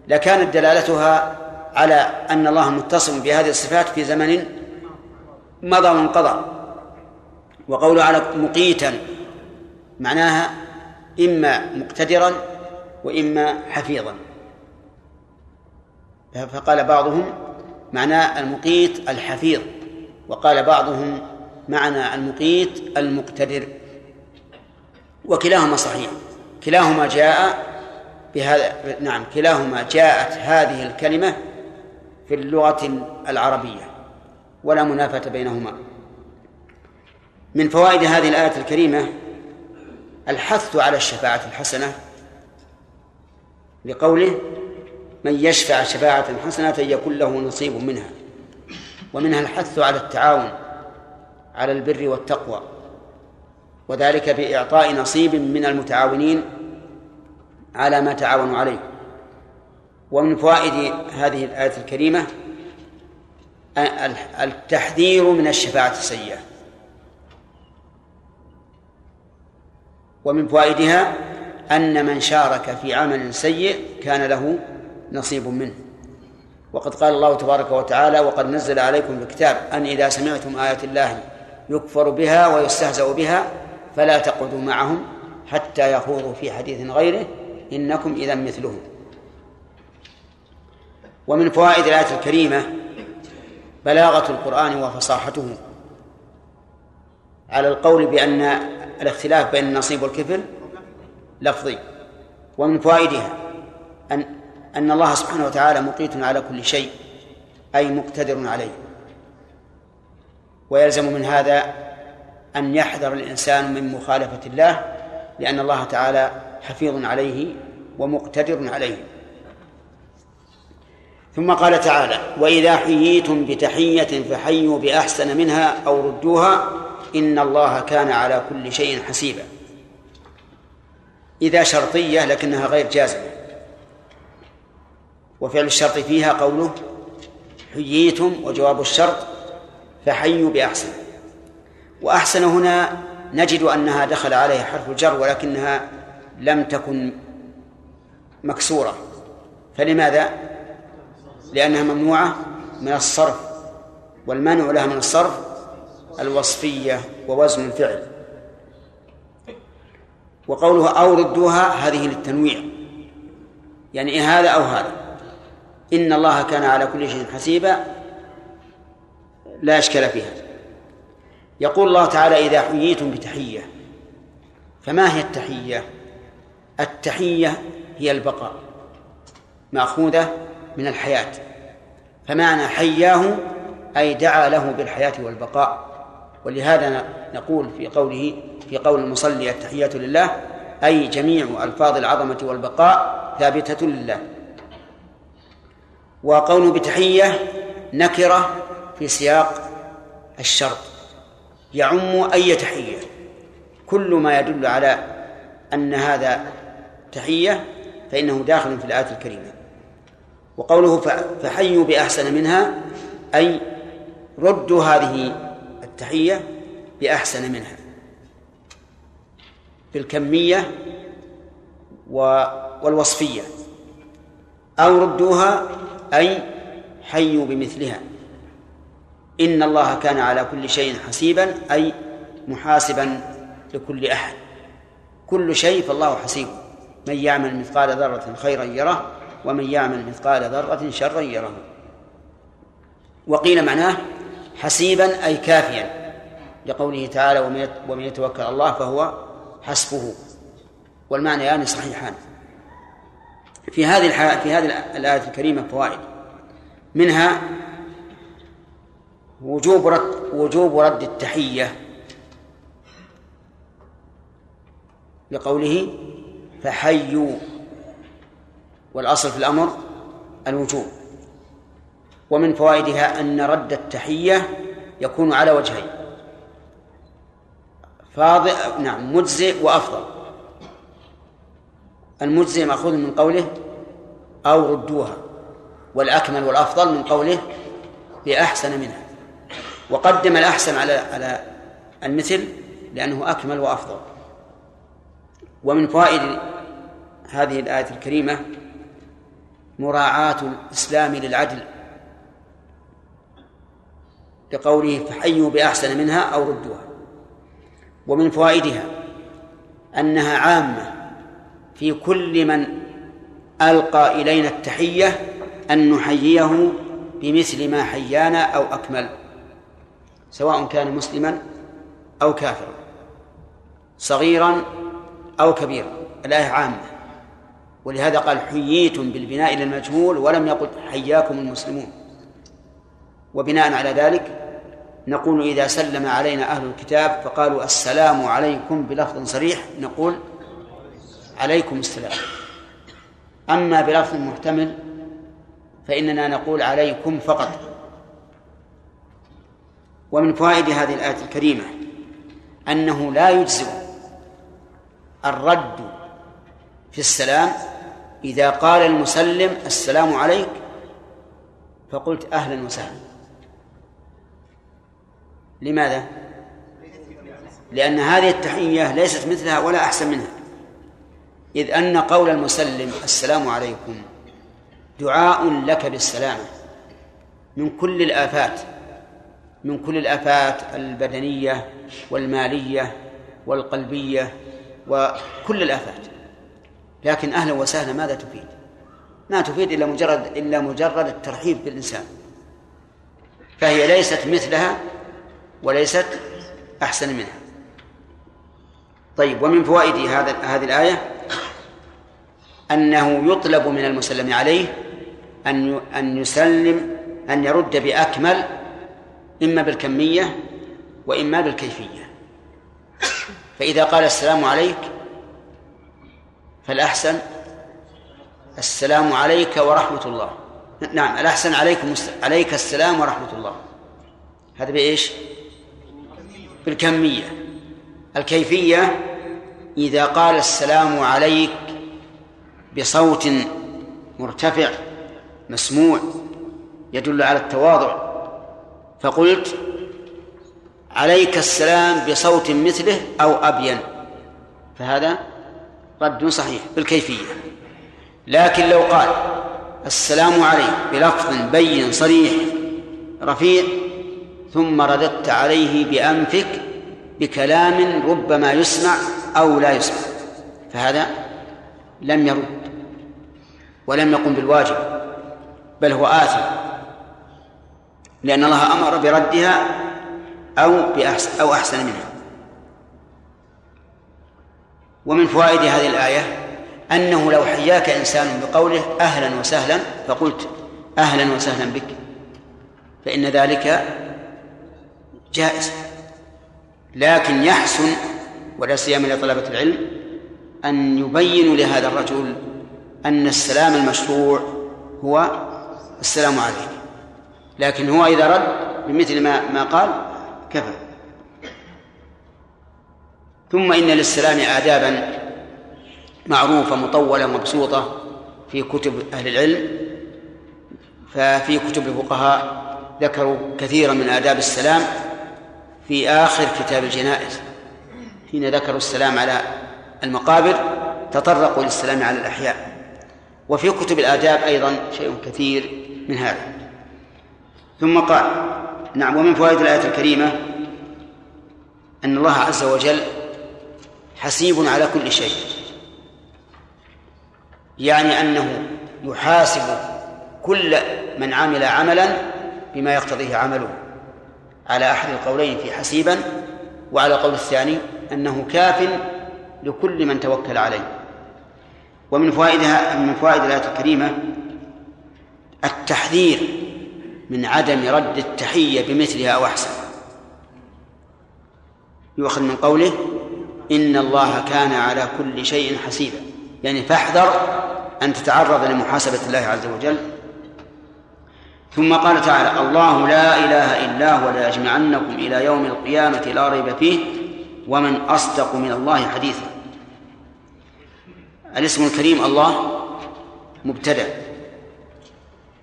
لكانت دلالتها على أن الله متصل بهذه الصفات في زمن مضى وانقضى. وقوله على مقيتا معناها إما مقتدرا وإما حفيظا. فقال بعضهم معناه المقيت الحفيظ وقال بعضهم معنى المقيت المقتدر. وكلاهما صحيح. كلاهما جاء بهذا نعم كلاهما جاءت هذه الكلمة في اللغة العربية ولا منافاة بينهما. من فوائد هذه الآية الكريمة الحث على الشفاعة الحسنة لقوله من يشفع شفاعة حسنة يكون له نصيب منها. ومنها الحث على التعاون على البر والتقوى. وذلك بإعطاء نصيب من المتعاونين على ما تعاونوا عليه. ومن فوائد هذه الآية الكريمة التحذير من الشفاعة السيئة. ومن فوائدها أن من شارك في عمل سيء كان له نصيب منه. وقد قال الله تبارك وتعالى وقد نزل عليكم الكتاب أن إذا سمعتم آيات الله يكفر بها ويستهزأ بها فلا تقعدوا معهم حتى يخوضوا في حديث غيره إنكم إذا مثلهم. ومن فوائد الآية الكريمة بلاغة القرآن وفصاحته على القول بأن الاختلاف بين النصيب والكفل لفظي. ومن فوائدها أن أن الله سبحانه وتعالى مقيت على كل شيء أي مقتدر عليه. ويلزم من هذا أن يحذر الإنسان من مخالفة الله لأن الله تعالى حفيظ عليه ومقتدر عليه. ثم قال تعالى وإذا حييتم بتحية فحيوا بأحسن منها أو ردوها إن الله كان على كل شيء حسيبا. إذا شرطية لكنها غير جازمة. وفعل الشرط فيها قوله حييتم وجواب الشرط فحيوا بأحسن. وأحسن هنا نجد أنها دخل عليها حرف الجر ولكنها لم تكن مكسورة. فلماذا؟ لأنها ممنوعة من الصرف والمنع لها من الصرف الوصفية ووزن الفعل. وقولها أو ردوها هذه للتنويع. يعني إيه هذا أو هذا؟ إن الله كان على كل شيء حسيبا. لا إشكال فيها. يقول الله تعالى إذا حييتم بتحية فما هي التحية؟ التحية هي البقاء مأخوذة من الحياة فمعنى حياه أي دعا له بالحياة والبقاء ولهذا نقول في قوله في قول المصلي التحية لله أي جميع ألفاظ العظمة والبقاء ثابتة لله وقول بتحية نكرة في سياق الشرط يعم أي تحية. كل ما يدل على أن هذا تحية فإنه داخل في الآية الكريمة. وقوله فحيوا بأحسن منها أي ردوا هذه التحية بأحسن منها. بالكمية والوصفية. أو ردوها أي حيوا بمثلها إن الله كان على كل شيء حسيبا أي محاسبا لكل أحد. كل شيء فالله حسيب. من يعمل مثقال ذرة خيرا يره ومن يعمل مثقال ذرة شرا يره. وقيل معناه حسيبا أي كافيا. لقوله تعالى ومن يتوكل الله فهو حسبه. والمعنيان يعني صحيحان. في هذه في هذه الآية الكريمة فوائد. منها وجوب رد وجوب رد التحية. لقوله فحيوا والأصل في الأمر الوجوب. ومن فوائدها أن رد التحية يكون على وجهين. فاضل نعم مجزئ وأفضل. المجزئ مأخوذ من قوله أو ردوها والأكمل والأفضل من قوله بأحسن منها. وقدم الأحسن على على المثل لأنه أكمل وأفضل. ومن فوائد هذه الآية الكريمة مراعاة الإسلام للعدل لقوله فحيوا بأحسن منها أو ردوها. ومن فوائدها أنها عامة في كل من ألقى إلينا التحية أن نحييه بمثل ما حيانا أو أكمل. سواء كان مسلما أو كافرا صغيرا أو كبيرا الآية عامة. ولهذا قال حييتم بالبناء للمجهول ولم يقل حياكم المسلمون وبناء على ذلك نقول إذا سلم علينا أهل الكتاب فقالوا السلام عليكم بلفظ صريح نقول عليكم السلام أما بلفظ محتمل فإننا نقول عليكم فقط ومن فوائد هذه الآية الكريمة أنه لا يجزئ الرد في السلام إذا قال المسلم السلام عليك فقلت أهلا وسهلا. لماذا؟ لأن هذه التحية ليست مثلها ولا أحسن منها. إذ أن قول المسلم السلام عليكم دعاء لك بالسلامة من كل الآفات. من كل الآفات البدنية والمالية والقلبية وكل الآفات. لكن أهلا وسهلا ماذا تفيد؟ ما تفيد إلا مجرد إلا مجرد الترحيب بالإنسان. فهي ليست مثلها وليست أحسن منها. طيب ومن فوائد هذا هذه الآية أنه يطلب من المسلم عليه أن أن يسلم أن يرد بأكمل إما بالكمية وإما بالكيفية. فإذا قال السلام عليك فالأحسن السلام عليك ورحمة الله. نعم الأحسن عليكم عليك السلام ورحمة الله. هذا بإيش؟ بالكمية. الكيفية إذا قال السلام عليك بصوت مرتفع مسموع يدل على التواضع. فقلت عليك السلام بصوت مثله أو أبين. فهذا رد صحيح بالكيفية. لكن لو قال السلام عليك بلفظ بين صريح رفيع ثم رددت عليه بأنفك بكلام ربما يسمع أو لا يسمع فهذا لم يرد ولم يقم بالواجب بل هو آثم. لأن الله أمر بردها أو بأحسن أو أحسن منها. ومن فوائد هذه الآية أنه لو حياك إنسان بقوله أهلا وسهلا فقلت أهلا وسهلا بك فإن ذلك جائز. لكن يحسن ولا سيما لطلبة العلم أن يبينوا لهذا الرجل أن السلام المشروع هو السلام عليك لكن هو إذا رد بمثل ما ما قال كفى. ثم إن للسلام آدابا معروفة مطولة مبسوطة في كتب أهل العلم. ففي كتب الفقهاء ذكروا كثيرا من آداب السلام في آخر كتاب الجنائز حين ذكروا السلام على المقابر تطرقوا للسلام على الأحياء. وفي كتب الآداب أيضا شيء كثير من هذا. ثم قال نعم ومن فوائد الآية الكريمة أن الله عز وجل حسيب على كل شيء. يعني أنه يحاسب كل من عمل عملا بما يقتضيه عمله. على أحد القولين في حسيبا وعلى القول الثاني أنه كاف لكل من توكل عليه. ومن فوائدها من فوائد الآية الكريمة التحذير من عدم رد التحية بمثلها أو أحسن. يؤخذ من قوله إن الله كان على كل شيء حسيبا. يعني فاحذر أن تتعرض لمحاسبة الله عز وجل. ثم قال تعالى الله لا إله إلا هو ليجمعنكم إلى يوم القيامة لا ريب فيه ومن أصدق من الله حديثا. الاسم الكريم الله مبتدأ.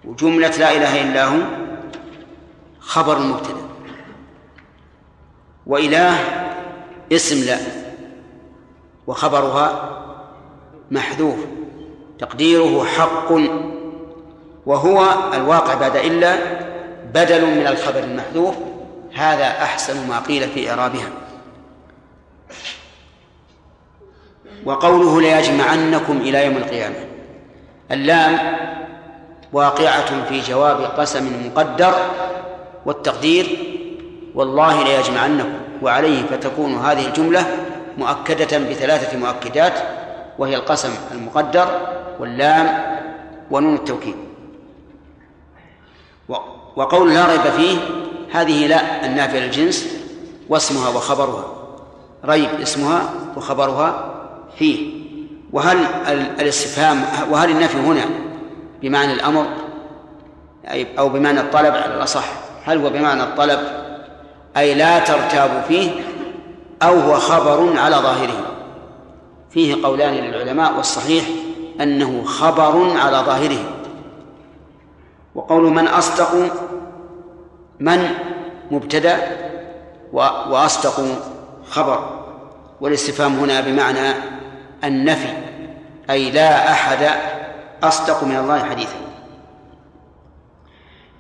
وجملة لا إله إلا هو خبر المبتدأ وإله اسم لا وخبرها محذوف تقديره حق وهو الواقع بعد إلا بدل من الخبر المحذوف. هذا أحسن ما قيل في إعرابها. وقوله ليجمعنكم إلى يوم القيامة اللام واقعة في جواب قسم مقدر والتقدير والله ليجمعنكم وعليه فتكون هذه الجملة مؤكدة بثلاثة مؤكدات وهي القسم المقدر واللام ونون التوكيد. وقول لا ريب فيه هذه لا النافية للجنس واسمها وخبرها ريب اسمها وخبرها فيه. وهل الاستفهام وهل النفي هنا بمعنى الأمر أو بمعنى الطلب على الأصح. هل هو بمعنى الطلب؟ أي لا ترتاب فيه أو هو خبر على ظاهره. فيه قولان للعلماء والصحيح أنه خبر على ظاهره. وقول من أصدق من مبتدأ وأصدق خبر. والاستفهام هنا بمعنى النفي أي لا أحد أصدق من الله حديثا.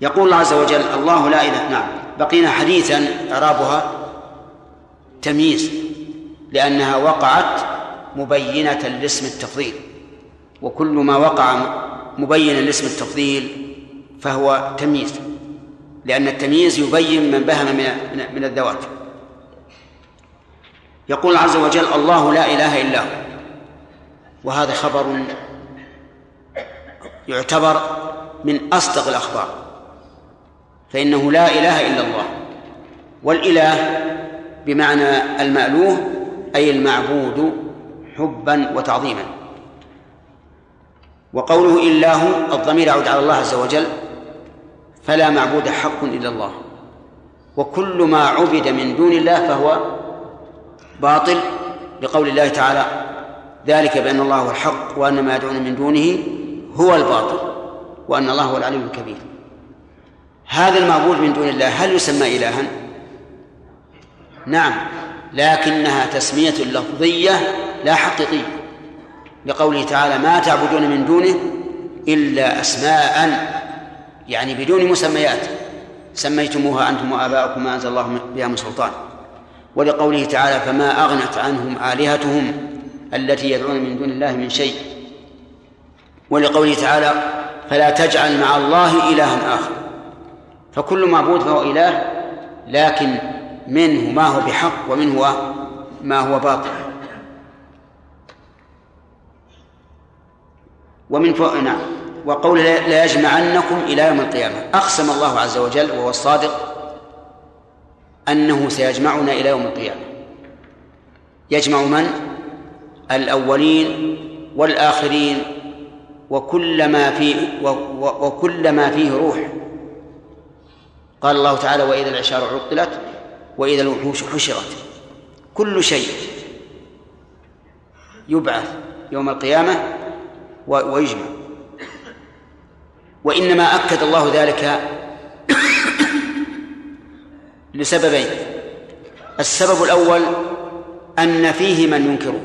يقول الله عز وجل الله لا إله نعم. بقينا حديثا إعرابها تمييز لأنها وقعت مبينة لاسم التفضيل. وكل ما وقع مبينا لاسم التفضيل فهو تمييز لأن التمييز يبين من بهم من من الذوات. يقول عز وجل الله لا إله إلا هو. وهذا خبر يعتبر من أصدق الأخبار فإنه لا إله إلا الله والإله بمعنى المألوه أي المعبود حبا وتعظيما. وقوله إلا هو الضمير يعود على الله عز وجل فلا معبود حق إلا الله. وكل ما عبد من دون الله فهو باطل لقول الله تعالى ذلك بأن الله هو الحق وأن ما يدعون من دونه هو الباطل وأن الله هو العلي الكبير. هذا المعبود من دون الله هل يسمى إلها؟ نعم لكنها تسمية لفظية لا حقيقية لقوله تعالى ما تعبدون من دونه إلا أسماء. يعني بدون مسميات سميتموها أنتم وآباؤكم ما أنزل الله بها من سلطان. ولقوله تعالى فما أغنت عنهم آلهتهم التي يدعون من دون الله من شيء. ولقوله تعالى فلا تجعل مع الله إلها آخر. فكل معبود فهو إله لكن منه ما هو بحق ومنه ما هو باطل. ومن فوق نعم. وقول لا يجمعنكم إلى يوم القيامة. أقسم الله عز وجل وهو الصادق أنه سيجمعنا إلى يوم القيامة. يجمع من؟ الأولين والآخرين وكل ما فيه وكل ما فيه روح. قال الله تعالى وإذا العشار عطلت وإذا الوحوش حشرت. كل شيء يبعث يوم القيامة ويجمع. وإنما أكد الله ذلك لسببين. السبب الأول أن فيه من ينكره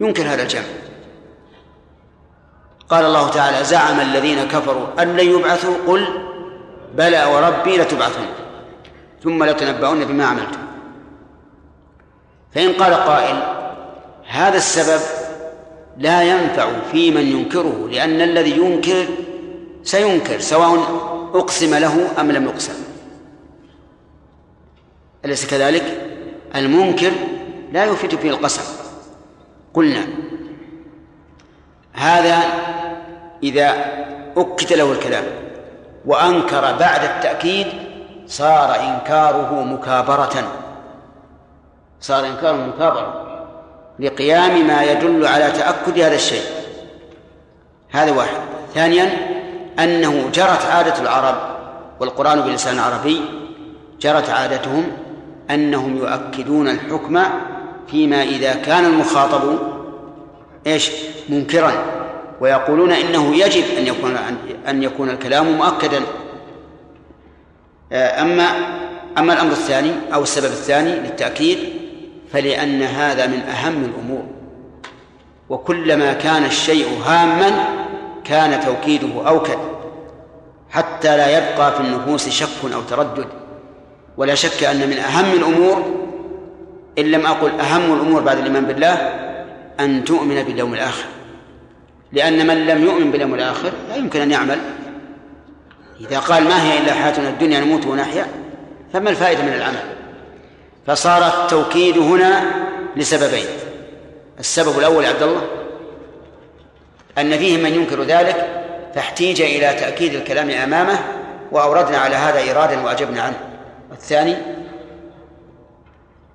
ينكر هذا الجمع. قال الله تعالى زعم الذين كفروا أن لن يبعثوا. قل بلى وربي لتبعثون ثم لتنبؤون بما عملتم. فإن قال قائل هذا السبب لا ينفع في من ينكره لأن الذي ينكر سينكر سواء أقسم له أم لم يقسم. أليس كذلك؟ المنكر لا يفيد فيه القسم. قلنا هذا إذا أكد له الكلام وأنكر بعد التأكيد صار إنكاره مكابرة. صار إنكاره مكابرة لقيام ما يدل على تأكد هذا الشيء. هذا واحد. ثانيا أنه جرت عادة العرب والقرآن بلسان عربي جرت عادتهم أنهم يؤكدون الحكم فيما إذا كان المخاطب إيش؟ منكرا. ويقولون إنه يجب أن يكون أن يكون الكلام مؤكدا. اما أما الأمر الثاني أو السبب الثاني للتأكيد فلأن هذا من أهم الأمور. وكلما كان الشيء هاما كان توكيده أوكد. حتى لا يبقى في النفوس شك أو تردد. ولا شك أن من أهم الأمور إن لم أقل أهم الأمور بعد الإيمان بالله أن تؤمن باليوم الآخر. لأن من لم يؤمن باليوم الآخر لا يمكن أن يعمل. إذا قال ما هي إلا حياتنا الدنيا نموت ونحيا فما الفائدة من العمل؟ فصار التوكيد هنا لسببين. السبب الأول عبد الله أن فيه من ينكر ذلك فاحتيج إلى تأكيد الكلام أمامه وأوردنا على هذا إيرادا وأجبنا عنه. الثاني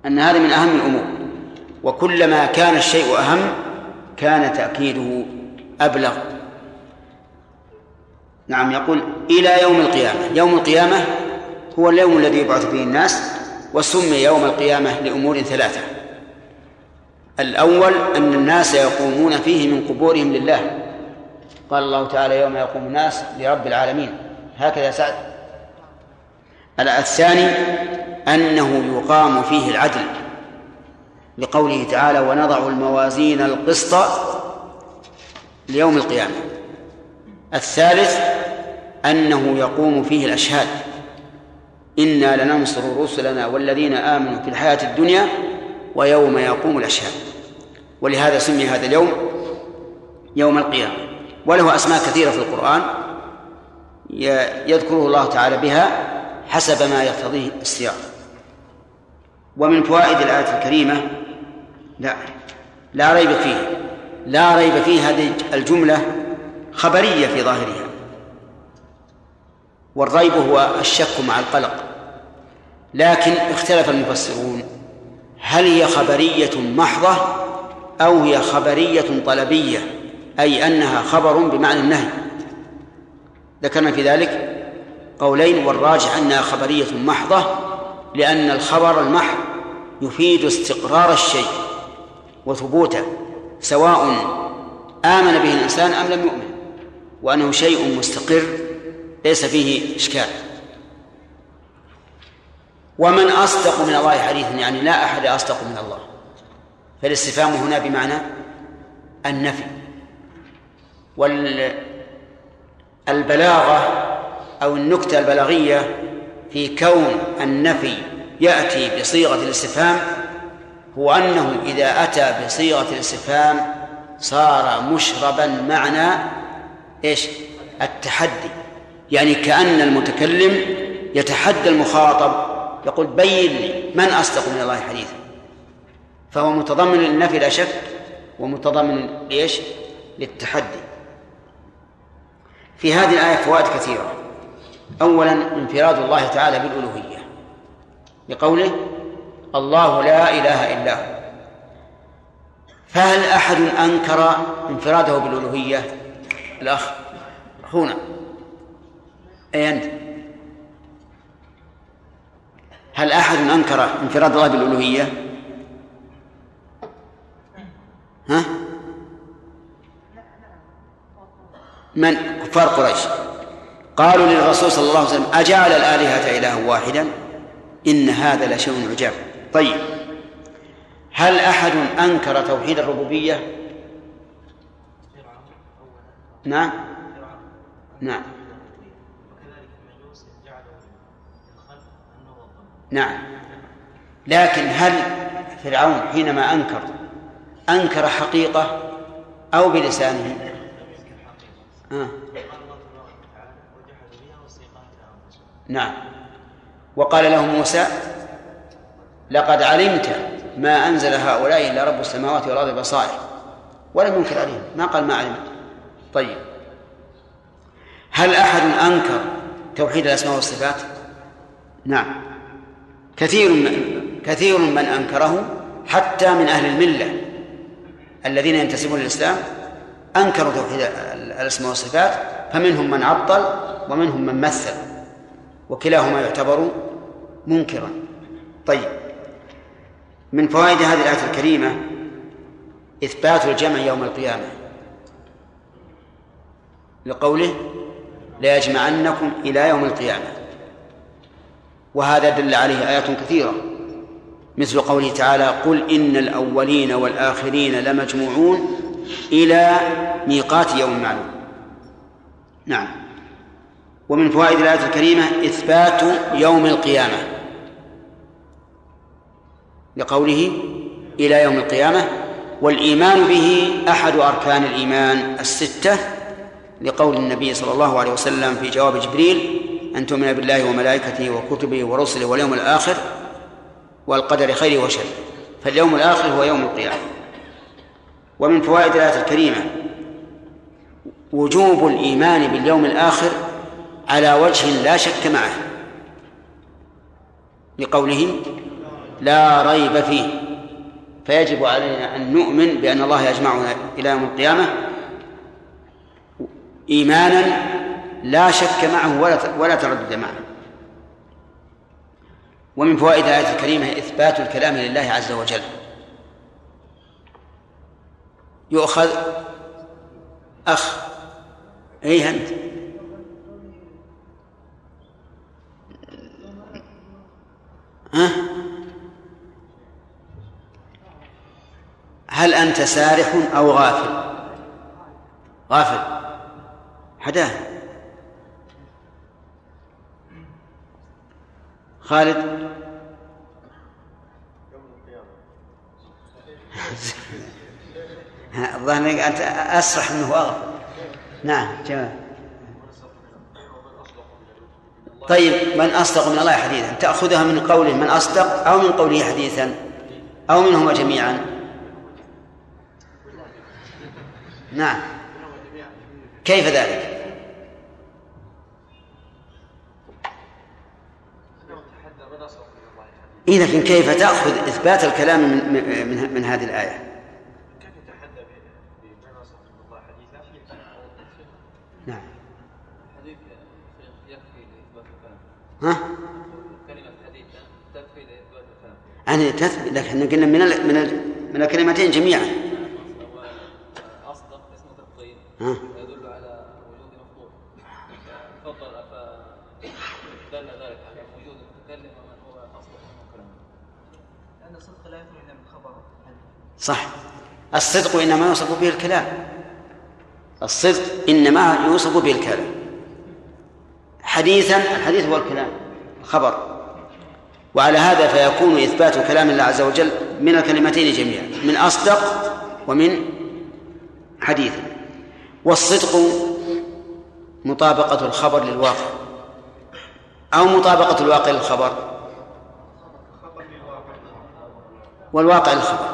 أن هذا من أهم الأمور. وكلما كان الشيء أهم كان تأكيده أبلغ. نعم يقول إلى يوم القيامة. يوم القيامة هو اليوم الذي يبعث فيه الناس وسمي يوم القيامة لأمور ثلاثة. الأول أن الناس يقومون فيه من قبورهم لله. قال الله تعالى يوم يقوم الناس لرب العالمين. هكذا سعد. الثاني أنه يقام فيه العدل. لقوله تعالى ونضع الموازين القسط ليوم القيامة الثالث أنه يقوم فيه الأشهاد. إنا لننصر رسلنا والذين آمنوا في الحياة الدنيا ويوم يقوم الأشهاد. ولهذا سمي هذا اليوم يوم القيامة. وله أسماء كثيرة في القرآن يذكره الله تعالى بها حسب ما يقتضيه السياق. ومن فوائد الآية الكريمة لا. لا ريب فيه لا ريب فيه هذه الجملة خبرية في ظاهرها. والريب هو الشك مع القلق. لكن اختلف المفسرون. هل هي خبرية محضة أو هي خبرية طلبية؟ أي أنها خبر بمعنى النهي. ذكرنا في ذلك قولين والراجح أنها خبرية محضة لأن الخبر المحض يفيد استقرار الشيء. وثبوته سواء آمن به الإنسان أم لم يؤمن وأنه شيء مستقر ليس فيه إشكال. ومن أصدق من الله حديثا يعني لا أحد أصدق من الله. فالاستفهام هنا بمعنى النفي. والبلاغة أو النكتة البلاغية في كون النفي يأتي بصيغة الاستفهام هو أنه إذا أتى بصيغة الاستفهام صار مشربا معنى إيش؟ التحدي يعني كأن المتكلم يتحدى المخاطب يقول بين لي من أصدق من الله حديثا فهو متضمن للنفي لا شك ومتضمن ليش؟ للتحدي في هذه الآية فوائد كثيرة أولا انفراد الله تعالى بالألوهية بقوله الله لا إله إلا هو. فهل أحد أنكر انفراده بالألوهية؟ الأخ هنا. أي أنت؟ هل أحد أنكر انفراد الله بالألوهية؟ ها؟ من؟ كفار قريش. قالوا للرسول صلى الله عليه وسلم أجعل الآلهة إلها واحدا؟ إن هذا لشيء عجاب. طيب هل أحد أنكر توحيد الربوبية؟ نعم. نعم. نعم. لكن هل فرعون حينما أنكر أنكر حقيقة أو بلسانه؟ آه. نعم. وقال له موسى لقد علمت ما أنزل هؤلاء إلا رب السماوات والأرض بصائر. ولم ينكر عليهم. ما قال ما علمت. طيب. هل أحد أنكر توحيد الأسماء والصفات؟ نعم. كثير من كثير من أنكره حتى من أهل الملة الذين ينتسبون للإسلام أنكروا توحيد الأسماء والصفات فمنهم من عطل ومنهم من مثل وكلاهما يعتبر منكرا. طيب. من فوائد هذه الآية الكريمة إثبات الجمع يوم القيامة. لقوله ليجمعنكم إلى يوم القيامة. وهذا دل عليه آيات كثيرة. مثل قوله تعالى قل إن الأولين والآخرين لمجموعون إلى ميقات يوم معلوم. نعم. ومن فوائد الآية الكريمة إثبات يوم القيامة. لقوله إلى يوم القيامة والإيمان به أحد أركان الإيمان الستة لقول النبي صلى الله عليه وسلم في جواب جبريل أن تؤمن بالله وملائكته وكتبه ورسله واليوم الآخر والقدر خيره وشره فاليوم الآخر هو يوم القيامة. ومن فوائد الآية الكريمة وجوب الإيمان باليوم الآخر على وجه لا شك معه لقوله لا ريب فيه. فيجب علينا أن نؤمن بأن الله يجمعنا إلى يوم القيامة إيمانا لا شك معه ولا ولا تردد معه. ومن فوائد الآية الكريمة إثبات الكلام لله عز وجل. يؤخذ أخ أي أنت؟ ها؟ هل أنت سارح أو غافل؟ غافل. حدا خالد. الظاهر أنت أسرح منه أغفل نعم جميل طيب من أصدق من الله حديثا؟ تأخذها من قوله من أصدق أو من قوله حديثا؟ أو منهما جميعا؟ نعم كيف ذلك؟ إيه كيف تأخذ إثبات الكلام من من, من هذه الآية؟ نعم. ها؟ يعني تثبت لكن قلنا من من من الكلمتين جميعا. تفضيل يدل على وجود مفضول. فضل فدل ذلك على وجود المتكلم ومن هو أصدق منه كلامه. لأن الصدق لا إلا من خبر. صح. الصدق إنما يوصف به الكلام. الصدق إنما يوصف به الكلام. حديثا الحديث هو الكلام خبر وعلى هذا فيكون إثبات كلام الله عز وجل من الكلمتين جميعا من أصدق ومن حديث. والصدق مطابقة الخبر للواقع أو مطابقة الواقع للخبر. والواقع للخبر.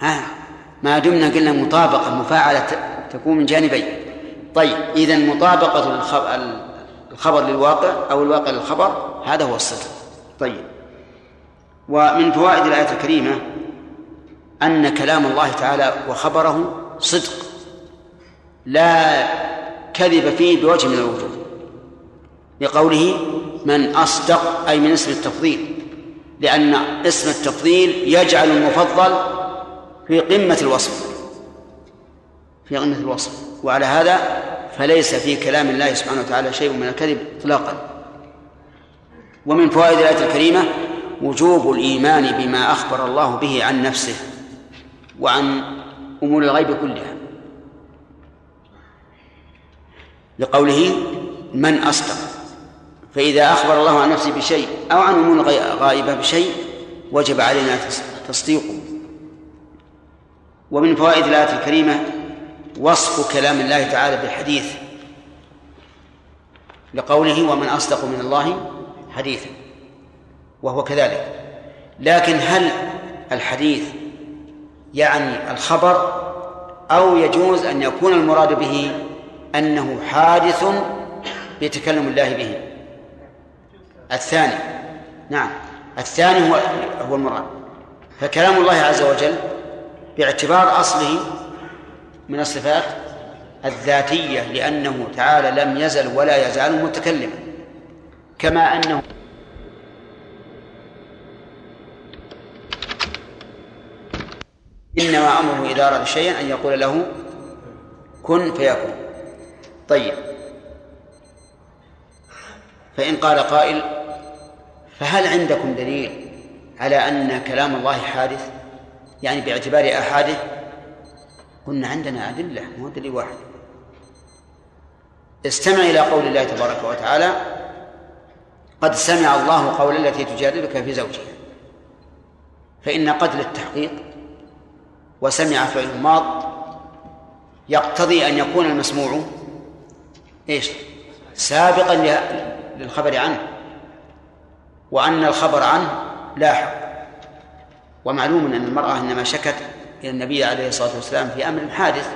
ها ما دمنا قلنا مطابقة مفاعلة تكون من جانبين. طيب إذا مطابقة الخبر للواقع أو الواقع للخبر هذا هو الصدق. طيب. ومن فوائد الآية الكريمة أن كلام الله تعالى وخبره صدق. لا كذب فيه بوجه من الوجوه. لقوله من أصدق أي من اسم التفضيل. لأن اسم التفضيل يجعل المفضل في قمة الوصف. في قمة الوصف. وعلى هذا فليس في كلام الله سبحانه وتعالى شيء من الكذب إطلاقا. ومن فوائد الآية الكريمة وجوب الإيمان بما أخبر الله به عن نفسه وعن أمور الغيب كلها. لقوله من أصدق فإذا أخبر الله عن نفسه بشيء أو عن أمور غائبة بشيء وجب علينا تصديقه. ومن فوائد الآية الكريمة وصف كلام الله تعالى بالحديث. لقوله ومن أصدق من الله حديثا وهو كذلك. لكن هل الحديث يعني الخبر أو يجوز أن يكون المراد به أنه حادث بتكلم الله به. الثاني نعم الثاني هو هو المراد. فكلام الله عز وجل باعتبار أصله من الصفات الذاتية لأنه تعالى لم يزل ولا يزال متكلما كما أنه إنما أمره إذا أراد شيئا أن يقول له كن فيكون. طيب. فإن قال قائل فهل عندكم دليل على أن كلام الله حادث؟ يعني باعتبار أحاده؟ قلنا عندنا أدلة مو دليل واحد. استمع إلى قول الله تبارك وتعالى قد سمع الله قول التي تجادلك في زوجها فإن قتل التحقيق وسمع فعل ماض يقتضي أن يكون المسموع إيش؟ سابقا للخبر عنه وأن الخبر عنه لاحق. ومعلوم أن المرأة إنما شكت إلى النبي عليه الصلاة والسلام في أمر حادث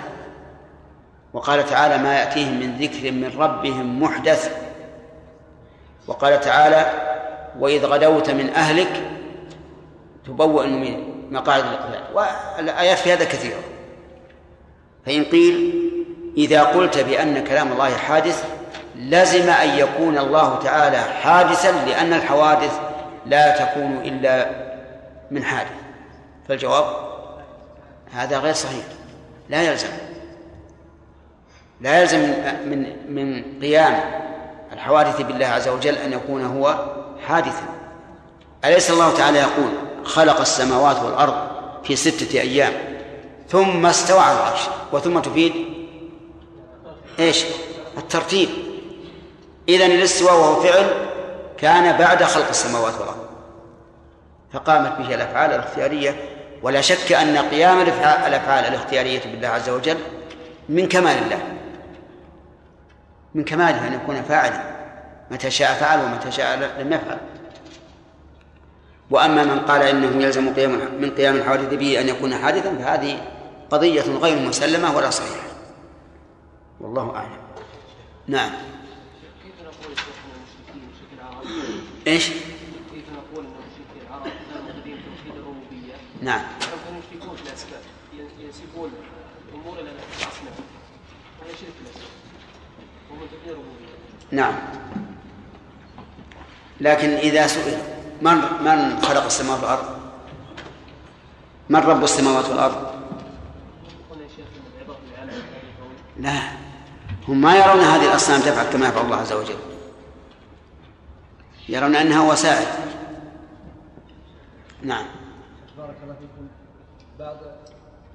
وقال تعالى ما يأتيهم من ذكر من ربهم محدث. وقال تعالى وإذ غدوت من أهلك تبوأ المؤمنين. مقاعد القتال والآيات في هذا كثيرة فإن قيل إذا قلت بأن كلام الله حادث لزم أن يكون الله تعالى حادثا لأن الحوادث لا تكون إلا من حادث. فالجواب هذا غير صحيح. لا يلزم. لا يلزم من من قيام الحوادث بالله عز وجل أن يكون هو حادثا. أليس الله تعالى يقول خلق السماوات والأرض في ستة أيام. ثم استوى على العرش. وثم تفيد إيش؟ الترتيب. إذا الاستواء وهو فعل كان بعد خلق السماوات والأرض. فقامت به الأفعال الاختيارية. ولا شك أن قيام الأفعال الاختيارية بالله عز وجل من كمال الله. من كماله أن يكون فاعلا. متى شاء فعل ومتى شاء لم يفعل. وأما من قال إنه يلزم قيام من قيام الحوادث به أن يكون حادثا فهذه قضية غير مسلمة ولا صحيحة. والله أعلم. نعم. كيف نقول المشركين العرب إيش؟ كيف نقول ان العرب كانوا توحيد الربوبية. نعم. كانوا يشركون في الأسباب. ين- ينسبون الأمور إلى الاصنام وهذا شرك في الاسباب توحيد الربوبية. نعم. لكن إذا سئل من من خلق السماوات والأرض؟ من رب السماوات الكون لا. هم ما يرون هذه الأصنام تفعل كما يفعل الله عز وجل. يرون أنها وسائل. نعم. بارك الله فيكم. بعض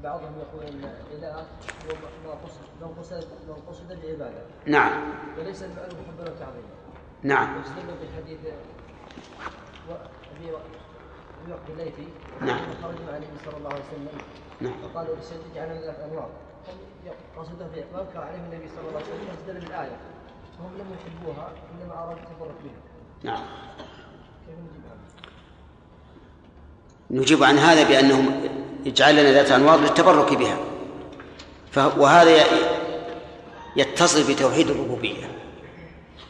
بعضهم يقول إن الاله هو ما قصد لو قصد لو قصد العبادة. نعم. وليس المعنى حبا وتعظيما نعم. واستدلوا بحديث ابي وقت الليثي نعم. خرجوا مع النبي صلى الله عليه وسلم نعم فقالوا للشيخ اجعلنا ثلاث انواع هم قصده في وانكر عليهم النبي صلى الله عليه وسلم ارادوا التبرك بها نعم كيف نجيب عنها؟ نجيب عن هذا بأنهم اجعل لنا ذات أنوار للتبرك بها وهذا يتصل بتوحيد الربوبية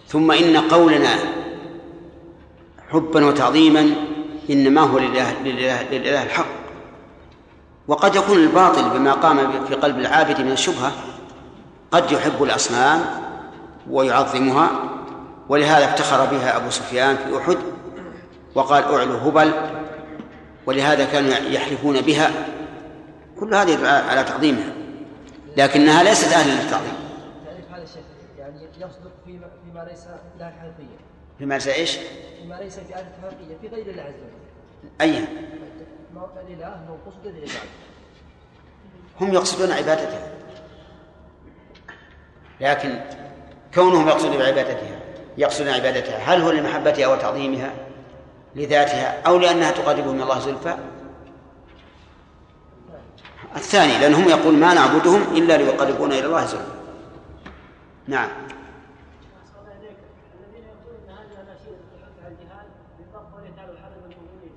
ثم إن قولنا حبا وتعظيما إنما هو لله, لله, لله الحق. وقد يكون الباطل بما قام في قلب العابد من الشبهة قد يحب الأصنام ويعظمها ولهذا افتخر بها أبو سفيان في أحد وقال أعلو هبل ولهذا كانوا يحلفون بها. كل هذه يدل على تعظيمها لكنها ليست أهلا للتعظيم. تعريف هذا الشيخ يعني يصدق فيما ليس له حقيقيه بما ليس إيش؟ فيما ليس في آلة حقيقية في غير الله عز وجل. أي ما الإله هو قصد للعباد هم يقصدون عبادتها لكن كونهم يقصدون عبادتها يقصدون عبادتها هل هو لمحبتها وتعظيمها لذاتها أو لأنها تقربهم من الله زلفى؟ الثاني لأنهم يقول ما نعبدهم إلا ليقربونا إلى الله زلفى. نعم الذين يقولون ان هذه الاناشيد تحث على الجهاد من باب قوله تعالى الحرب المؤمنين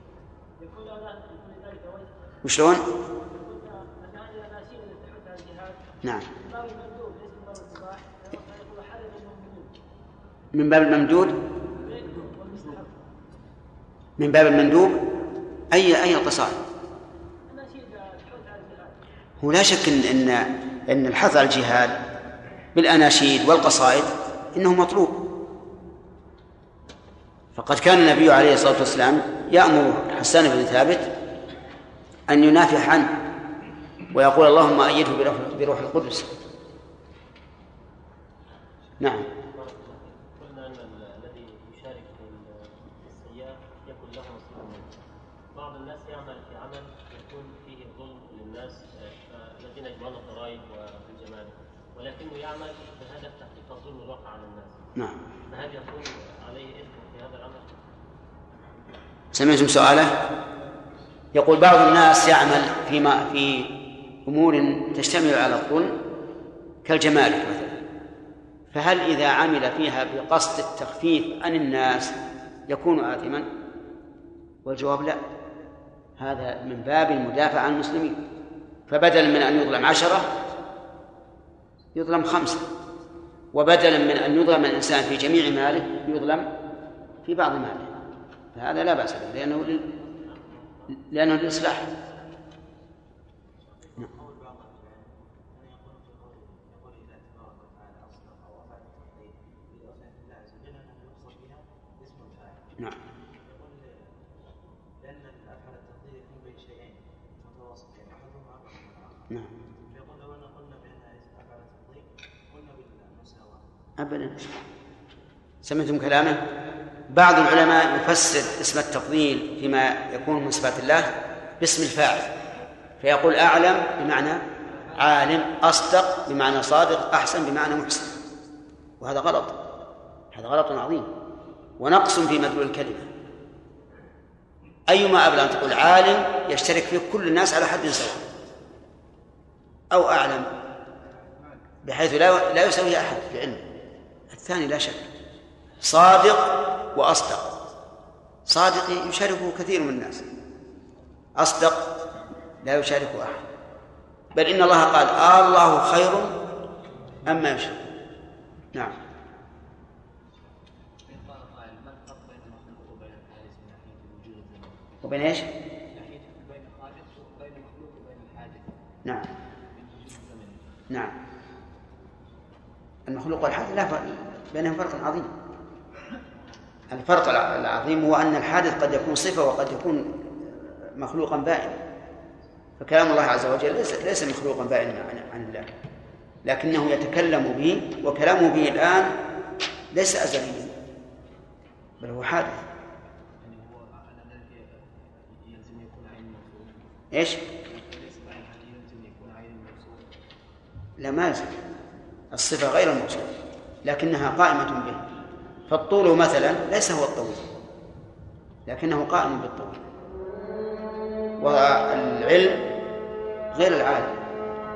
يقول هذا يكون ذلك وجه وشلون؟ يقول ان هذه الاناشيد التي تحث على الجهاد نعم من باب المندوب ليس من باب المباح فيقول حرب المؤمنين من باب الممدود؟ من باب المندوب؟ أي أي القصائد؟ هو لا شك ان ان إن الحث على الجهاد بالأناشيد والقصائد إنه مطلوب. فقد كان النبي عليه الصلاة والسلام يأمر حسان بن ثابت أن ينافح عنه ويقول اللهم أيده بروح, القدس نعم قلنا ال- الذي يشارك في يكون له نصيب منه. بعض الناس يعمل في عمل يكون فيه ظلم للناس آه، الذين يجمعون الضرائب والجمارك ولكنه يعمل بهدف تحقيق الظلم الواقع على الناس. نعم فهل يكون عليه إثم في هذا العمل؟ سمعتم سؤاله يقول بعض الناس يعمل فيما في أمور تشتمل على الظلم كالجمارك مثلا. فهل إذا عمل فيها بقصد التخفيف عن الناس يكون آثما؟ والجواب لا. هذا من باب المدافع عن المسلمين. فبدلا من أن يظلم عشرة يظلم خمسة. وبدلا من أن يظلم الإنسان في جميع ماله يظلم في بعض ماله. فهذا لا بأس به لأنه. لأنه الفاعل نعم. يكون بين شيئين نعم. فيقول لو ان قلنا التقدير قلنا أبدا. سمعتم كلامه؟ بعض العلماء يفسر اسم التفضيل فيما يكون من صفات الله باسم الفاعل فيقول أعلم بمعنى عالم أصدق بمعنى صادق أحسن بمعنى محسن. وهذا غلط هذا غلط عظيم. ونقص في مدلول الكلمة. أيما أبلغ أن تقول عالم يشترك فيه كل الناس على حد سواء. أو أعلم بحيث لا لا يساوي أحد في علم الثاني لا شك. صادق وأصدق. صادق يشاركه كثير من الناس. أصدق لا يشاركه أحد. بل إن الله قال آه الله خير أما يشرك. نعم. وبين إيش؟ نعم. نعم. المخلوق والحادث لا فرق بينهم فرق عظيم. الفرق الع- العظيم هو أن الحادث قد يكون صفة وقد يكون مخلوقا بائنا فكلام الله عز وجل ليس ليس مخلوقا بائنا عن, الله لكنه يتكلم به وكلامه به الآن ليس أزليا بل هو حادث. إيش؟ لا ما الصفة غير الموصوف لكنها قائمة به فالطول مثلا ليس هو الطويل لكنه قائم بالطول. والعلم غير العالم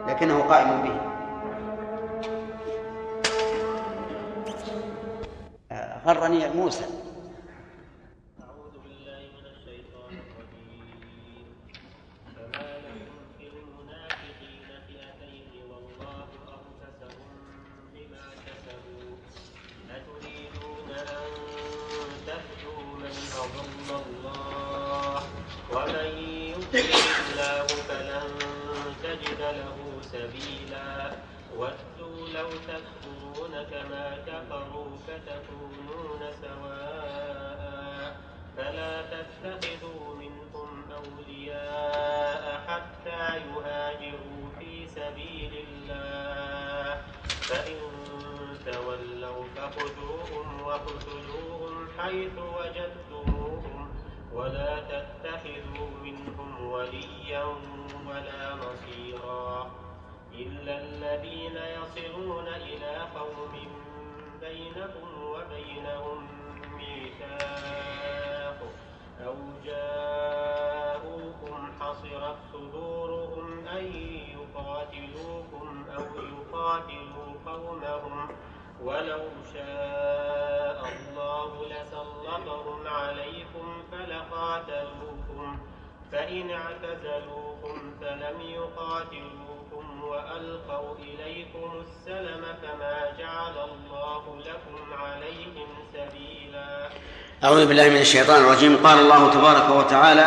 لكنه قائم به. آه، غرني موسى. أعوذ بالله من الشيطان الرجيم. قال الله تبارك وتعالى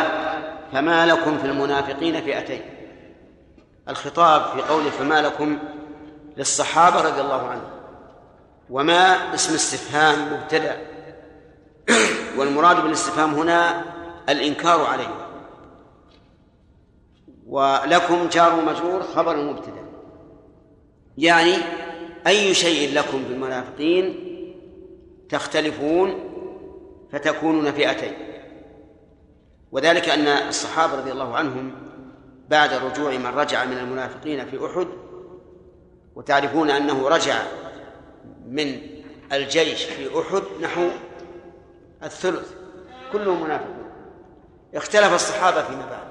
فما لكم في المنافقين فئتين. الخطاب في قوله فما لكم للصحابة رضي الله عنهم. وما اسم استفهام مبتدأ. والمراد بالاستفهام هنا الإنكار عليه ولكم جار مجرور خبر مبتدأ. يعني أي شيء لكم في المنافقين تختلفون فتكونون فئتين. وذلك أن الصحابة رضي الله عنهم بعد رجوع من رجع من المنافقين في أحد وتعرفون أنه رجع من الجيش في أحد نحو الثلث. كلهم منافقون. اختلف الصحابة فيما بعد.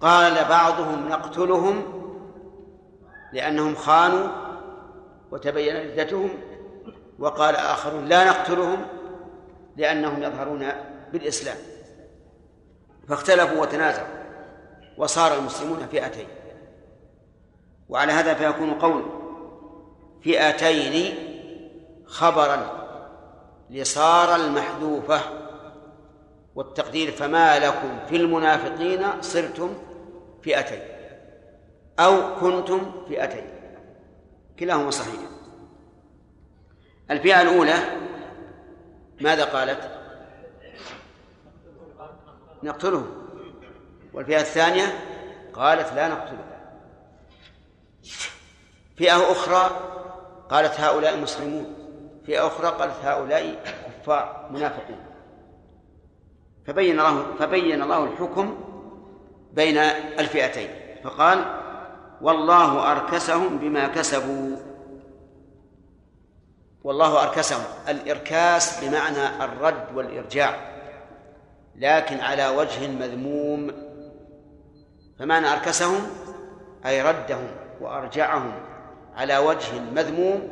قال بعضهم نقتلهم لأنهم خانوا وتبين ردتهم وقال آخرون لا نقتلهم لأنهم يظهرون بالإسلام. فاختلفوا وتنازعوا وصار المسلمون فئتين. وعلى هذا فيكون قول فئتين خبرا لصار المحذوفة. والتقدير فما لكم في المنافقين صرتم فئتين أو كنتم فئتين. كلاهما صحيح. الفئة الأولى ماذا قالت؟ نقتلهم والفئة الثانية قالت لا نقتلهم فئة أخرى قالت هؤلاء مسلمون. فئة أخرى قالت هؤلاء كفار منافقون. فبين الله فبين الله الحكم بين الفئتين. فقال والله أركسهم بما كسبوا. والله أركسهم. الإركاس بمعنى الرد والإرجاع لكن على وجه مذموم. فمعنى أركسهم أي ردهم وأرجعهم على وجه مذموم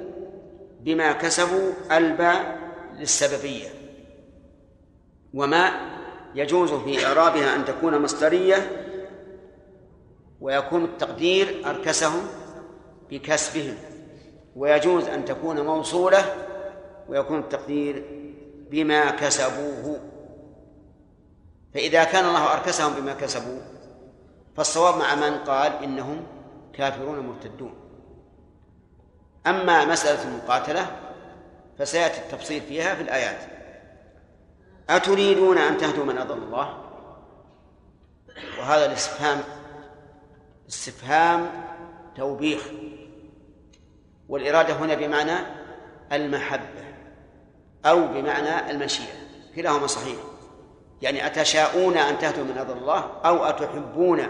بما كسبوا ألبى للسببية. وما يجوز في إعرابها أن تكون مصدرية ويكون التقدير أركسهم بكسبهم. ويجوز أن تكون موصولة ويكون التقدير بما كسبوه. فإذا كان الله أركسهم بما كسبوا فالصواب مع من قال إنهم كافرون مرتدون. أما مسألة المقاتلة فسيأتي التفصيل فيها في الآيات. أتريدون أن تهدوا من أضل الله؟ وهذا الاستفهام استفهام توبيخ. والإرادة هنا بمعنى المحبة أو بمعنى المشيئة. كلاهما صحيح. يعني أتشاءون أن تهدوا من أضل الله أو أتحبون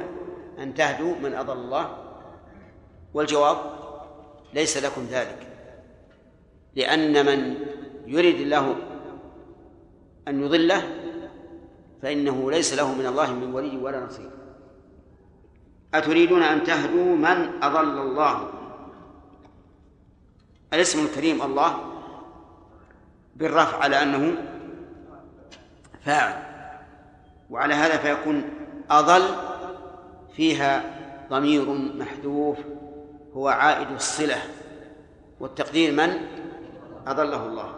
أن تهدوا من أضل الله؟ والجواب ليس لكم ذلك. لأن من يريد الله أن يضله فإنه ليس له من الله من ولي ولا نصير. أتريدون أن تهدوا من أضل الله؟ الاسم الكريم الله بالرفع على أنه فاعل. وعلى هذا فيكون أضل فيها ضمير محذوف هو عائد الصلة. والتقدير من؟ أضله الله.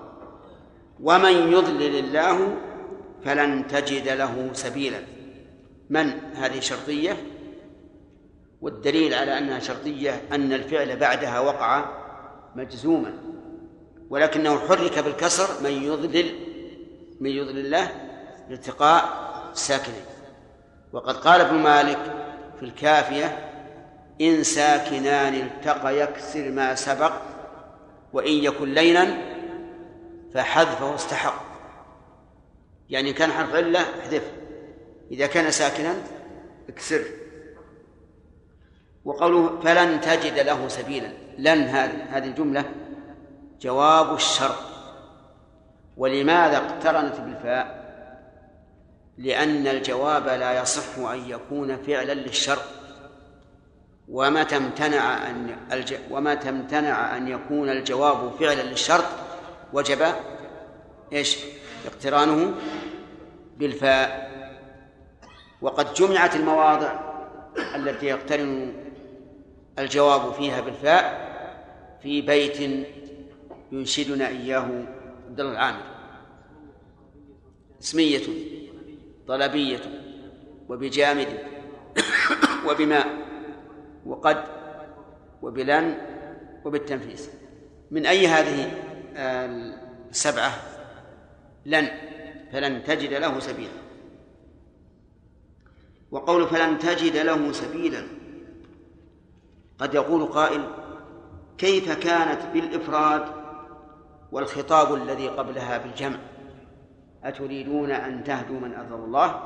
ومن يضلل الله فلن تجد له سبيلا. من هذه شرطية؟ والدليل على أنها شرطية أن الفعل بعدها وقع مجزوما ولكنه حرك بالكسر من يضلل من يضلل الله لالتقاء ساكنين. وقد قال ابن مالك في الكافية إن ساكنان التقى يكسر ما سبق وإن يكن لينا فحذفه استحق. يعني كان حرف علة احذفه إذا كان ساكنا اكسره. وقوله فلن تجد له سبيلا. لن هذه هذه الجملة جواب الشرط. ولماذا اقترنت بالفاء؟ لأن الجواب لا يصح أن يكون فعلا للشرط. ومتى امتنع أن الج... ومتى امتنع أن يكون الجواب فعلا للشرط؟ وجب إيش؟ اقترانه بالفاء. وقد جمعت المواضع التي يقترن الجواب فيها بالفاء. في بيت ينشدنا إياه عبد الله العامر. اسمية طلبية وبجامد وبماء وقد وبلن وبالتنفيس من أي هذه السبعة؟ لن فلن تجد له سبيلا. وقول فلن تجد له سبيلا قد يقول قائل كيف كانت بالإفراد والخطاب الذي قبلها بالجمع؟ أتريدون أن تهدوا من أضل الله؟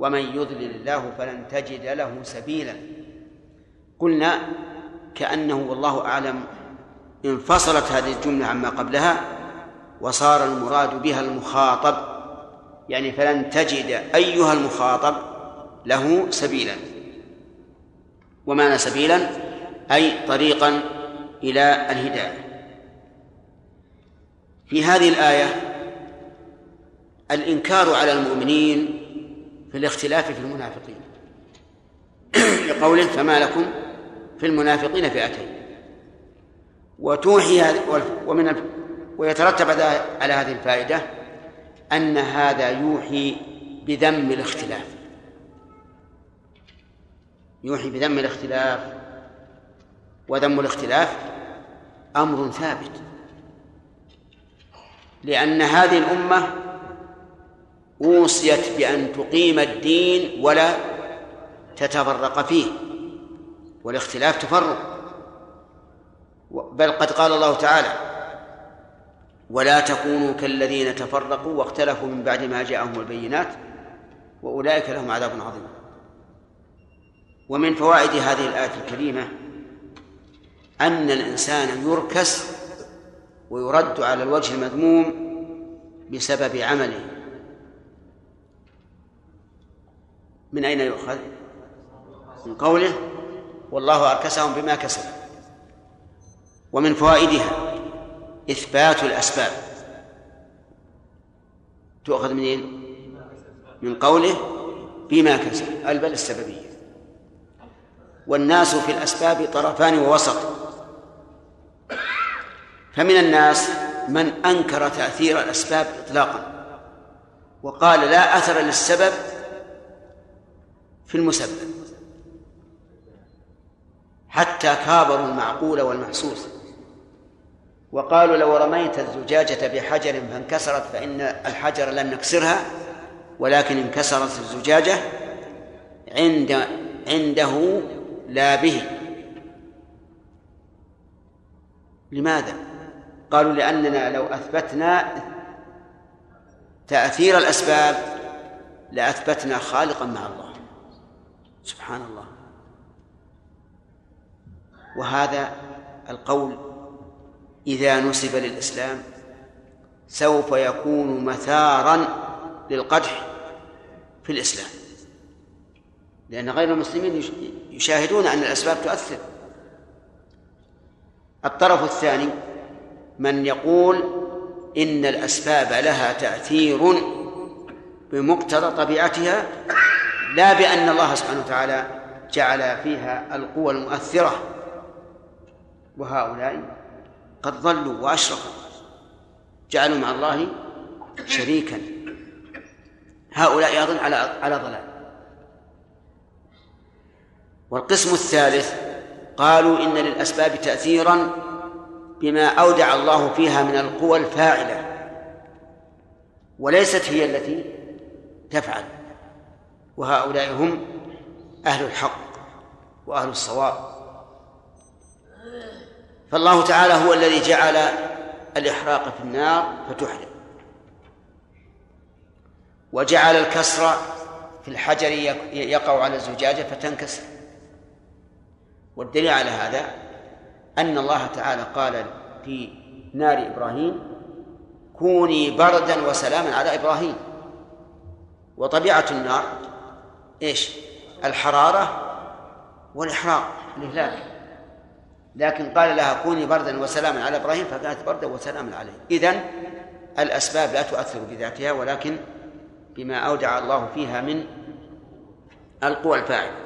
ومن يضلل الله فلن تجد له سبيلا. قلنا كأنه والله أعلم انفصلت هذه الجملة عما قبلها وصار المراد بها المخاطب يعني فلن تجد أيها المخاطب له سبيلا. ومعنى سبيلا أي طريقا إلى الهداية. في هذه الآية الإنكار على المؤمنين في الاختلاف في المنافقين. لقوله فما لكم في المنافقين فئتين. وتوحي ومن ويترتب على هذه الفائدة أن هذا يوحي بذم الاختلاف. يوحي بذم الاختلاف وذم الاختلاف أمر ثابت. لأن هذه الأمة أوصيت بأن تقيم الدين ولا تتفرق فيه والاختلاف تفرق. بل قد قال الله تعالى ولا تكونوا كالذين تفرقوا واختلفوا من بعد ما جاءهم البينات وأولئك لهم عذاب عظيم. ومن فوائد هذه الآية الكريمة أن الإنسان يركس ويرد على الوجه المذموم بسبب عمله. من أين يؤخذ؟ من قوله والله أركسهم بما كسبوا ومن فوائدها إثبات الأسباب. تؤخذ منين؟ من قوله بما كسب البل السببية والناس في الأسباب طرفان ووسط. فمن الناس من أنكر تأثير الأسباب إطلاقا. وقال لا أثر للسبب في المسبب. حتى كابروا المعقول والمحسوس. وقالوا لو رميت الزجاجة بحجر فانكسرت فإن الحجر لن نكسرها ولكن انكسرت الزجاجة عند عنده لا به. لماذا؟ قالوا لأننا لو أثبتنا تأثير الأسباب لأثبتنا خالقا مع الله. سبحان الله. وهذا القول إذا نسب للإسلام سوف يكون مثارا للقدح في الإسلام. لأن غير المسلمين يشاهدون أن الأسباب تؤثر. الطرف الثاني من يقول إن الأسباب لها تأثير بمقتضى طبيعتها لا بأن الله سبحانه وتعالى جعل فيها القوى المؤثرة. وهؤلاء قد ضلوا وأشركوا جعلوا مع الله شريكا. هؤلاء أيضا على على ضلال. والقسم الثالث قالوا إن للأسباب تأثيرا بما أودع الله فيها من القوى الفاعلة وليست هي التي تفعل وهؤلاء هم أهل الحق وأهل الصواب. فالله تعالى هو الذي جعل الإحراق في النار فتحرق وجعل الكسر في الحجر يقع على الزجاجة فتنكسر والدليل على هذا أن الله تعالى قال في نار إبراهيم كوني بردا وسلاما على إبراهيم. وطبيعة النار إيش؟ الحرارة والإحراق الإهلاك لكن قال لها كوني بردا وسلاما على إبراهيم فكانت بردا وسلاما عليه. إذن الأسباب لا تؤثر بذاتها ولكن بما أودع الله فيها من القوى الفاعلة.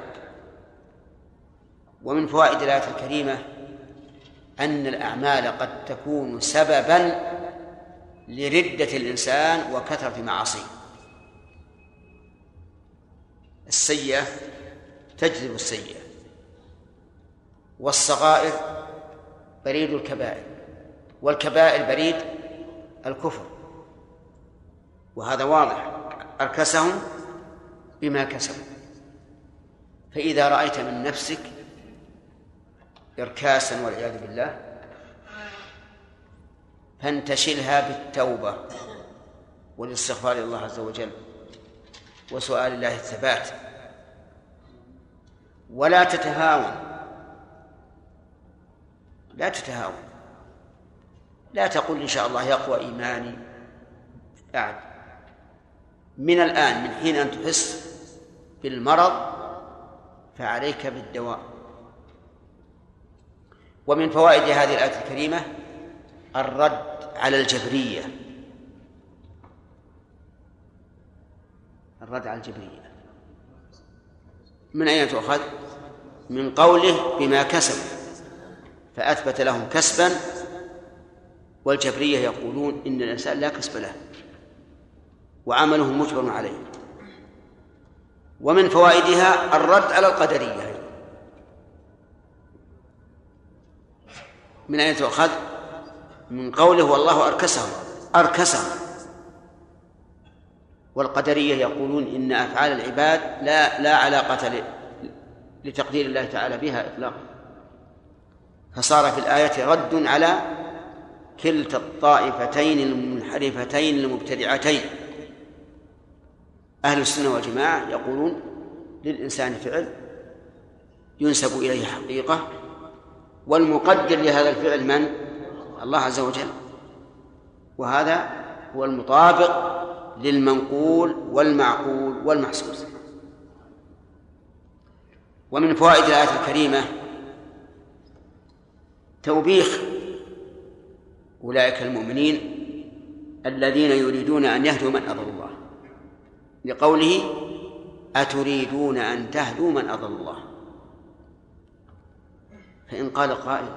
ومن فوائد الآية الكريمة أن الأعمال قد تكون سببا لردة الإنسان وكثرة معاصيه. السيئة تجذب السيئة والصغائر بريد الكبائر والكبائر بريد الكفر. وهذا واضح أركسهم بما كسبوا. فإذا رأيت من نفسك إركاسا والعياذ بالله. فانتشلها بالتوبة والاستغفار لله عز وجل وسؤال الله الثبات. ولا تتهاون. لا تتهاون. لا تقل إن شاء الله يقوى إيماني. بعد. من الآن من حين أن تحس بالمرض فعليك بالدواء. ومن فوائد هذه الآية الكريمة الرد على الجبرية. الرد على الجبرية. من أين تؤخذ؟ من قوله بما كسب. فأثبت لهم كسبا والجبرية يقولون إن الإنسان لا كسب له وعمله مجبر عليه. ومن فوائدها الرد على القدرية. من أين تؤخذ؟ من قوله والله أركسهم. أركسهم. والقدرية يقولون إن أفعال العباد لا لا علاقة لتقدير الله تعالى بها إطلاقا. فصار في الآية رد على كلتا الطائفتين المنحرفتين المبتدعتين. أهل السنة والجماعة يقولون للإنسان فعل ينسب إليه حقيقة والمقدر لهذا الفعل من؟ الله عز وجل. وهذا هو المطابق للمنقول والمعقول والمحسوس. ومن فوائد الآية الكريمة توبيخ أولئك المؤمنين الذين يريدون أن يهدوا من أضل الله. لقوله أتريدون أن تهدوا من أضل الله. فإن قال قائل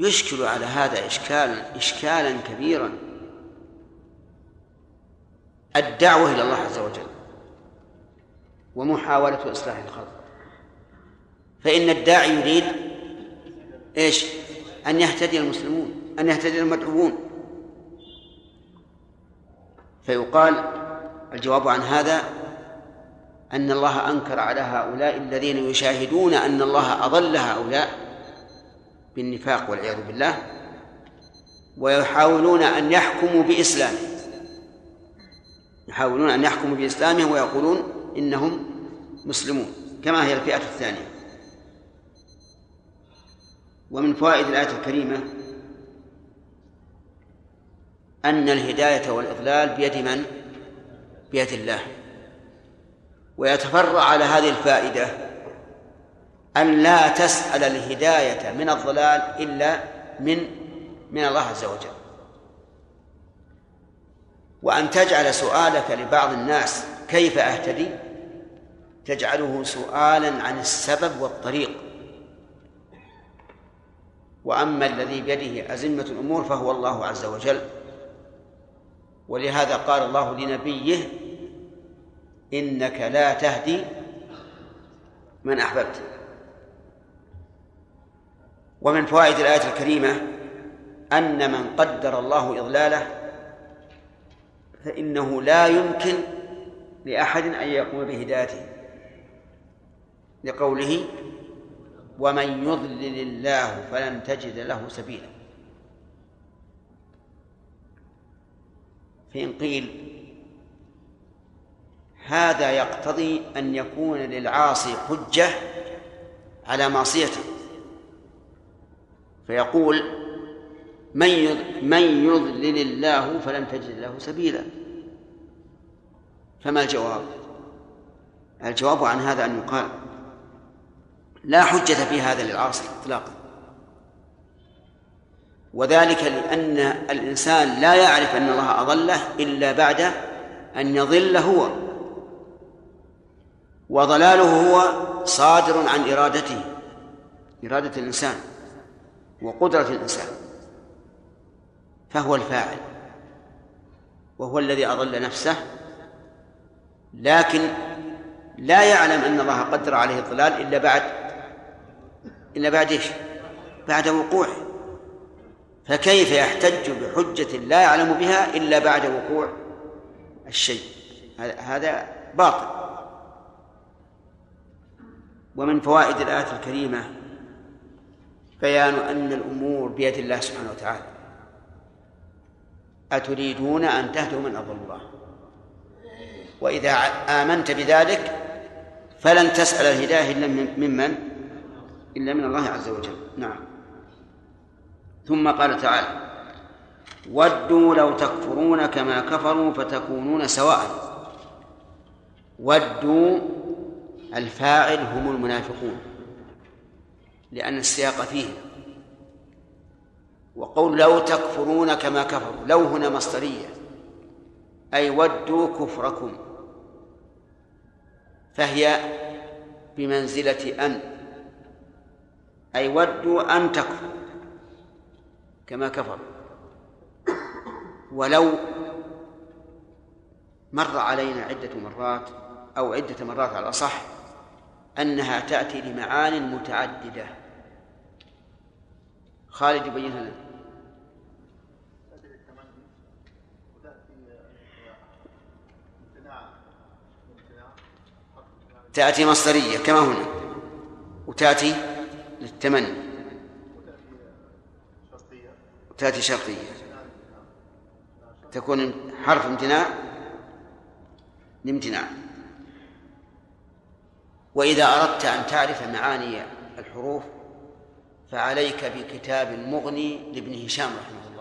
يشكل على هذا إشكالا إشكالا كبيرا الدعوة إلى الله عز وجل ومحاولة إصلاح الخلق. فإن الداعي يريد إيش؟ أن يهتدي المسلمون أن يهتدي المدعوون. فيقال الجواب عن هذا أن الله أنكر على هؤلاء الذين يشاهدون أن الله أضل هؤلاء. بالنفاق والعياذ بالله ويحاولون أن يحكموا بإسلامهم. يحاولون أن يحكموا بإسلامهم ويقولون إنهم مسلمون كما هي الفئة الثانية. ومن فوائد الآية الكريمة أن الهداية والإضلال بيد من؟ بيد الله. ويتفرع على هذه الفائدة أن لا تسأل الهداية من الضلال إلا من من الله عز وجل. وأن تجعل سؤالك لبعض الناس كيف أهتدي؟ تجعله سؤالا عن السبب والطريق. وأما الذي بيده أزمة الأمور فهو الله عز وجل. ولهذا قال الله لنبيه إنك لا تهدي من أحببت. ومن فوائد الآية الكريمة أن من قدر الله إضلاله فإنه لا يمكن لأحد أن يقوم بهدايته لقوله ومن يضلل الله فلن تجد له سبيلا. فإن قيل هذا يقتضي أن يكون للعاصي حجة على معصيته. فيقول من من يضلل الله فلن تجد له سبيلا. فما الجواب؟ الجواب عن هذا أن يقال لا حجة في هذا للعاصي إطلاقا. وذلك لأن الإنسان لا يعرف أن الله أضله إلا بعد أن يضل هو. وضلاله هو صادر عن إرادته إرادة الإنسان. وقدرة الإنسان فهو الفاعل وهو الذي أضل نفسه لكن لا يعلم أن الله قدر عليه الضلال إلا بعد إلا بعد إيش؟ بعد وقوعه. فكيف يحتج بحجة لا يعلم بها إلا بعد وقوع الشيء؟ هذا باطل. ومن فوائد الآية الكريمة بيان أن الأمور بيد الله سبحانه وتعالى. أتريدون أن تهدوا من أضل الله؟ وإذا آمنت بذلك فلن تسأل الهداية إلا ممن؟ إلا من الله عز وجل. نعم. ثم قال تعالى ودوا لو تكفرون كما كفروا فتكونون سواء. ودوا الفاعل هم المنافقون. لأن السياق فيه. وقول لو تكفرون كما كفروا لو هنا مصدرية. أي ودوا كفركم. فهي بمنزلة أن. أي ودوا أن تكفروا كما كفروا. ولو مر علينا عدة مرات أو عدة مرات على الأصح أنها تأتي لمعان متعددة. خالد يبينها لنا تأتي مصدرية كما هنا وتأتي للتمني. تأتي شرطية. تكون حرف امتناع لامتناع. وإذا أردت أن تعرف معاني الحروف فعليك بكتاب مغني لابن هشام رحمه الله.